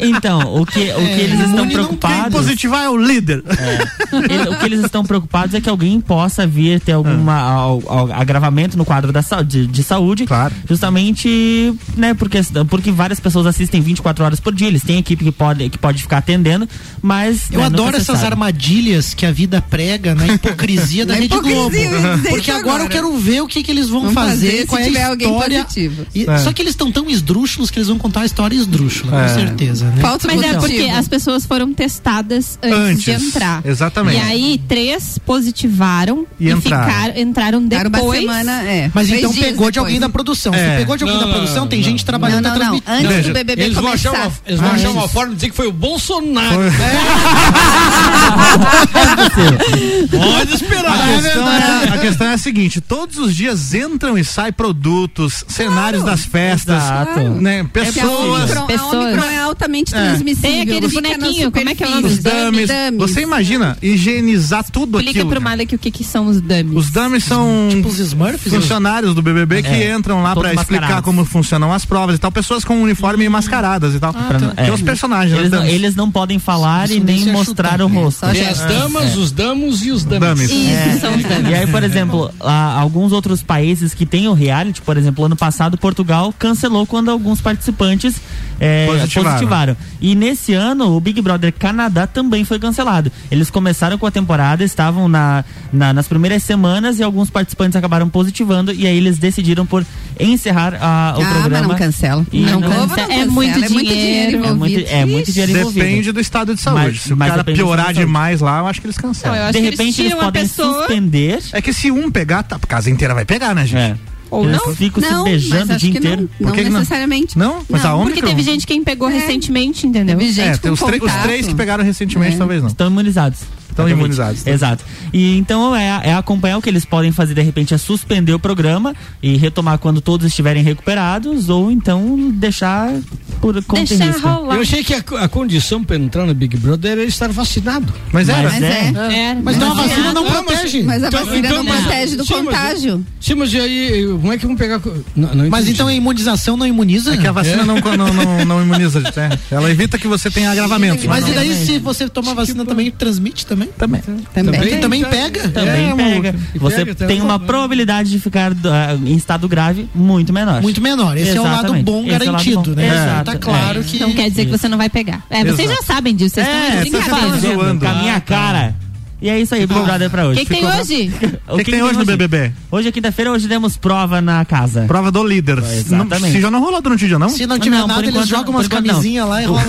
então, o que, o que eles estão preocupados. positivar é o líder. Ele- o que eles estão preocupados é que alguém possa vir ter alguma al- al- agravamento no quadro da, de, de saúde. Claro. Justamente, né, porque, porque várias pessoas assistem 24 horas por dia, eles têm equipe que pode, que pode ficar atendendo, mas. Eu né, adoro se essas sabe. armadilhas que a vida prega na hipocrisia da Na Rede hipocrisia, Globo. Porque isso agora, eu agora. quero ver o que, que eles vão Vamos fazer, qual é tiver a alguém história. positivo. E- É. Só que eles estão tão esdrúxulos que eles vão contar a história esdrúxula, É. com certeza. Né? Falso Mas é porque as pessoas foram testadas antes, Antes, de entrar. exatamente. E aí, três positivaram E e, entraram. ficaram, entraram Ficaram uma depois. semana, é. Mas então pegou de depois. alguém da produção. É. Se pegou de alguém Não, da produção, não, tem não. gente trabalhando Não, não, não. transmitir. Antes Veja, do BBB Eles vão achar começar. uma, eles vão Ah, achar isso. uma forma de dizer que foi o Bolsonaro. A Pode esperar. questão, é, a questão é a seguinte: todos os dias entram e saem produtos, cenários das festas, né? É a Pessoas. A. Omicron é altamente É. transmissível. Tem na bonequinhos, como é que é o nome? Os dummies. Dummies. Você imagina higienizar tudo Explica aquilo. pro Malek o que, que são os dummies. Os dummies são Tipo os Smurfs? funcionários do BBB que É, entram lá pra explicar como funcionam as provas e tal. Pessoas com uniforme mascaradas e tal. Pra não- Tem é. os personagens, Eles né? não, dummies. eles não podem falar Isso e nem mostrar o rosto. Tem as damas, os damos e os dames. Dummies. Isso, são os dummies. E aí, por exemplo, alguns outros países que têm o reality, por exemplo, ano passado, Portugal cancelou quando alguns participantes é, Positivaram. positivaram. E nesse ano, o Big Brother Canadá também foi cancelado. Eles começaram com a temporada, estavam na, na- nas primeiras semanas e alguns participantes acabaram positivando e aí eles decidiram por encerrar a- o Ah, mas programa. não cancela. E Não não- cancela, é cancela, muito é muito dinheiro, dinheiro É muito, é muito dinheiro envolvido. Depende do estado de saúde. Mas- Se o mas cara piorar demais lá, eu acho que eles cancelam. Não, De eles repente eles a podem pessoa- suspender. É que se um pegar, tá, a casa inteira vai pegar, né, gente? É. Ou eles não? ficam Não, se beijando o dia inteiro. Não, Por não não? necessariamente. Não? Mas a Porque teve gente quem pegou É. recentemente, entendeu? Teve gente É, os, os três que pegaram recentemente, É. talvez não. Estão imunizados. Estão imunizados. tá? Exato. E então é, é acompanhar o que eles podem fazer, de repente, é suspender o programa e retomar quando todos estiverem recuperados, ou então deixar por conta e risco. Eu achei que a, a condição para entrar no Big Brother era estar vacinado. Mas era. Mas é. É. Mas então a Mas vacina é. não Mas- protege. Mas a vacina não protege do sim, mas- contágio. Sim, mas e aí, como é que vão pegar. Não, não Mas então a imunização não imuniza? É que a vacina não, não, não, não imuniza de terra. Ela evita que você tenha agravamentos. Mas não- e daí se você toma vacina também transmite também? Também. Também. Também, também pega. Também É, pega. E Você pega tem uma probabilidade de ficar ah, em estado grave muito menor. Muito menor. Esse é o lado Exatamente. bom Esse é o lado garantido, bom. né? Exato. Tá claro É. que. Então quer dizer que você não vai pegar. É, vocês Exato. já sabem disso, vocês É, estão vocês zoando com a minha cara. E é isso aí, Big Brother pra O hoje. que, que tem Ficou- hoje? O que que tem hoje no BBB? Hoje é quinta-feira, hoje demos prova na casa. Prova do líder. Exatamente. Não, se já não rolou durante o dia, não? Se não tiver Não, nada, eles enquanto- jogam umas camisinhas lá e rola.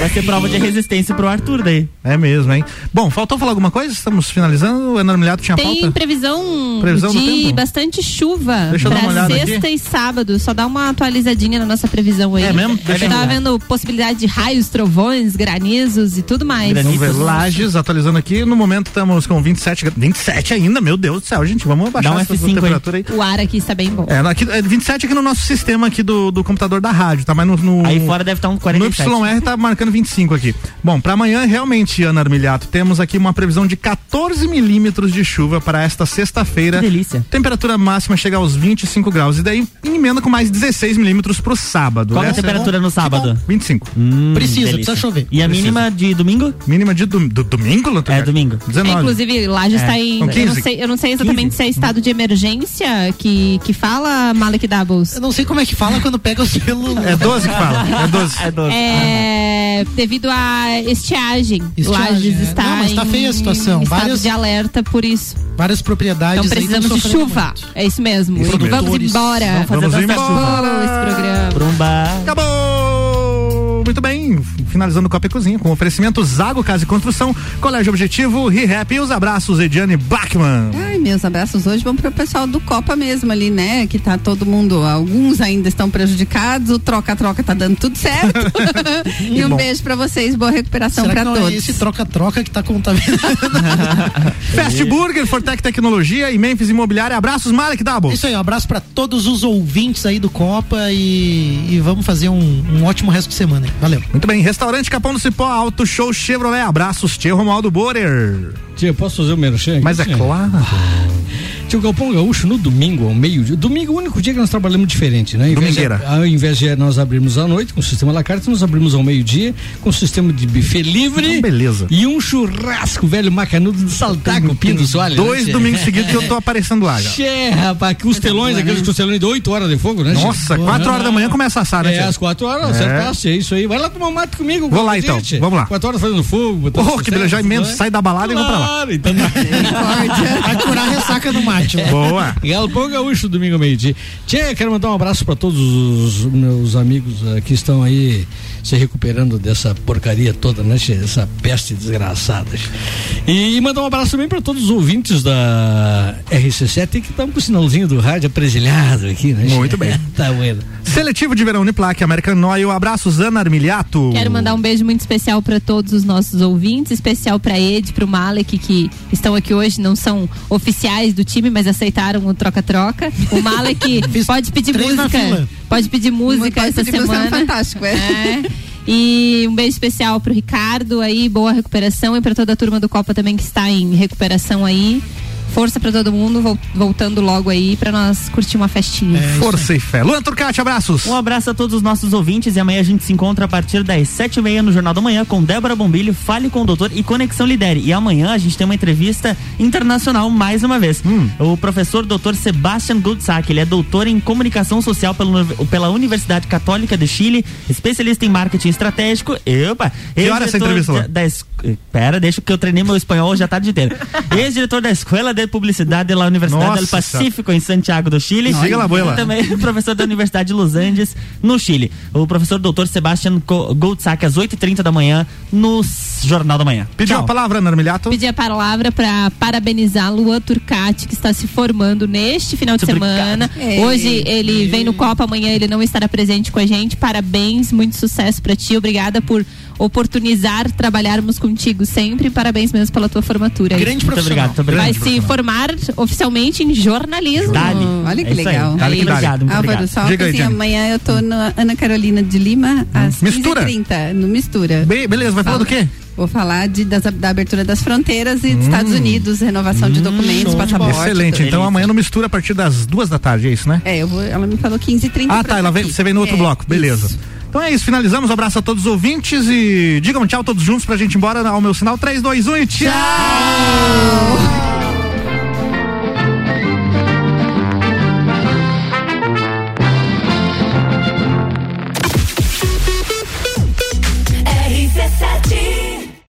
Vai ser prova de resistência pro Arthur daí. É mesmo, hein? Bom, faltou falar alguma coisa? Estamos finalizando. O Milhato tinha Tem pauta? previsão, Previsão do de tempo? bastante chuva Deixa eu dar uma pra olhada sexta aqui. e sábado. Só dá uma atualizadinha na nossa previsão aí. É mesmo? Eu Deixa eu tava ver. vendo possibilidade de raios, trovões, granizos e tudo mais. Ver, Lages, atualizando aqui. No momento estamos com 27, gra- 27 ainda, meu Deus do céu, gente. Vamos abaixar um essa F5 aí. temperatura aí. O ar aqui está bem bom. É, aqui, é 27 aqui no nosso sistema aqui do, do computador da rádio, tá? Mas no, no- Aí fora deve estar um no 47. YR tá marcando 25 aqui. Bom, pra amanhã, realmente, Ana Armiliato, temos aqui uma previsão de 14 milímetros de chuva para esta sexta-feira. Que delícia. Temperatura máxima chega aos 25 graus. E daí emenda com mais 16 milímetros pro sábado. Qual é a Essa temperatura no sábado? 25. Hum, Precisa, delícia. precisa chover. E a Precisa. mínima de domingo? Mínima de dom- do, domingo, Luto? É, domingo. 19. É, inclusive, É. está em. São Eu não, 15. sei, eu não sei exatamente se é estado de emergência que, que fala Malek Doubles. Eu não sei como é que fala quando pega o celular. É 12 que fala. É 12. É doce. É, devido à estiagem. Estiagem, Lages é. está Não, mas tá feia a situação. Várias- de alerta por isso. Várias propriedades Então precisamos de chuva. muito. É isso mesmo. E vamos embora. Vamos fazer embora. bom esse programa. Brumba. Acabou! Muito bem, finalizando o Copa e Cozinha com oferecimento Zago Casa e Construção, Colégio Objetivo, ReHap e os abraços Ediane Bachmann. Ai, meus abraços hoje vão pro pessoal do Copa mesmo ali, né? Que tá todo mundo, alguns ainda estão prejudicados, o troca-troca tá dando tudo certo. e um bom. beijo pra vocês, boa recuperação Será pra que não todos. é esse troca-troca que tá contaminando? Fast Burger, Fortec Tecnologia e Memphis Imobiliária. Abraços, Malek Dabo. Isso aí, um abraço pra todos os ouvintes aí do Copa e, e vamos fazer um, um ótimo resto de semana. Valeu. Muito bem, Restaurante Capão do Cipó, Auto Show Chevrolet. Abraços, Tio Romualdo Borer. Tia, posso fazer o merchan aqui? Mas é Tia? claro. Tio Galpão Gaúcho no domingo, ao meio-dia. Domingo é o único dia que nós trabalhamos diferente, né? Ao invés de- Domingueira. Ao invés de nós abrirmos à noite com o sistema La nós abrimos ao meio-dia com o sistema de buffet livre. Então, beleza. E um churrasco velho macanudo do Saltar com Pinto Soalho. Dois domingos seguidos que eu tô aparecendo lá. Che, rapaz, costelões, aqueles costelões de 8 horas de fogo, né? Nossa, Che? 4 horas da manhã começa a assar, né? É, às 4 horas, É. acertasse, é isso aí. Vai lá tomar um mate comigo. Vou lá então, gente. vamos lá. 4 horas fazendo fogo. Oh, que beleza, já emendo, né? sai da balada e vou pra lá. Claro, então tá. Vai curar a ressaca do mate. né? Boa. Galpão Gaúcho, domingo meio-dia. Tchê, quero mandar um abraço para todos os meus amigos eh, que estão aí se recuperando dessa porcaria toda, né? Essa peste desgraçada. E, e mandar um abraço também para todos os ouvintes da RC7 que estão com o sinalzinho do rádio apresilhado aqui, né? Muito bem. tá bueno. Seletivo de Verão Uniplac, American Oil. Abraços, Ana Armiliato. Quero mandar um beijo muito especial para todos os nossos ouvintes, especial para Ed, para o Malek que estão aqui hoje, não são oficiais do time, mas aceitaram o troca-troca. O Malek pode pedir música, pode pedir música Pode essa pedir música no semana. Fantástico, é. É. E um beijo especial pro Ricardo aí, boa recuperação e para toda a turma do Copa também que está em recuperação aí. Força pra todo mundo, vol- voltando logo aí pra nós curtir uma festinha. Força e fé. Luan Turcati, abraços. Um abraço a todos os nossos ouvintes e amanhã a gente se encontra a partir das sete e meia no Jornal da Manhã com Débora Bombilho, Fale com o Doutor e Conexão Lidere. E amanhã a gente tem uma entrevista internacional mais uma vez. O professor Dr. Sebastian Glutzak, ele é doutor em comunicação social pela, pela Universidade Católica de Chile, especialista em marketing estratégico. Epa! Que hora essa ex-diretor entrevista, da, da Pera, deixa que eu treinei meu espanhol já tarde inteira. Ex-diretor da Escola de de Publicidade da Universidade Nossa do Pacífico, em Santiago do Chile. Siga lá, boa lá. E também professor da Universidade de Los Angeles, no Chile. O professor doutor Sebastian Go- Goldsack, às 8h30 da manhã, no Jornal da Manhã. Pediu a palavra, Ana Armiliato? Pedir a palavra para parabenizar a Luan Turcati, que está se formando neste final de semana. Ei. Hoje ele vem no Copa, amanhã ele não estará presente com a gente. Parabéns, muito sucesso para ti. Obrigada por oportunizar trabalharmos contigo sempre. Parabéns mesmo pela tua formatura. Grande Muito profissional. obrigado, muito obrigado. Vai se formar oficialmente em jornalismo. Dali. Olha que É legal. Dali que obrigado, muito Álvaro, obrigado. só Diga aí. Amanhã eu tô na Ana Carolina de Lima, às Mistura? 15h30, no Mistura. Be- beleza, vai falar do quê? Vou falar de, das- da abertura das fronteiras e dos Estados Unidos, renovação de documentos, passaporte. Hum. Excelente. Então amanhã no mistura a partir das duas da tarde, é isso, né? É, eu vou, ela me falou 15h30. Ah, pra tá. Ela vem, você vem no outro É, bloco. Beleza. isso. Então é isso, finalizamos. Um abraço a todos os ouvintes e digam tchau todos juntos pra gente ir embora ao meu sinal 3, 2, 1 e tchau!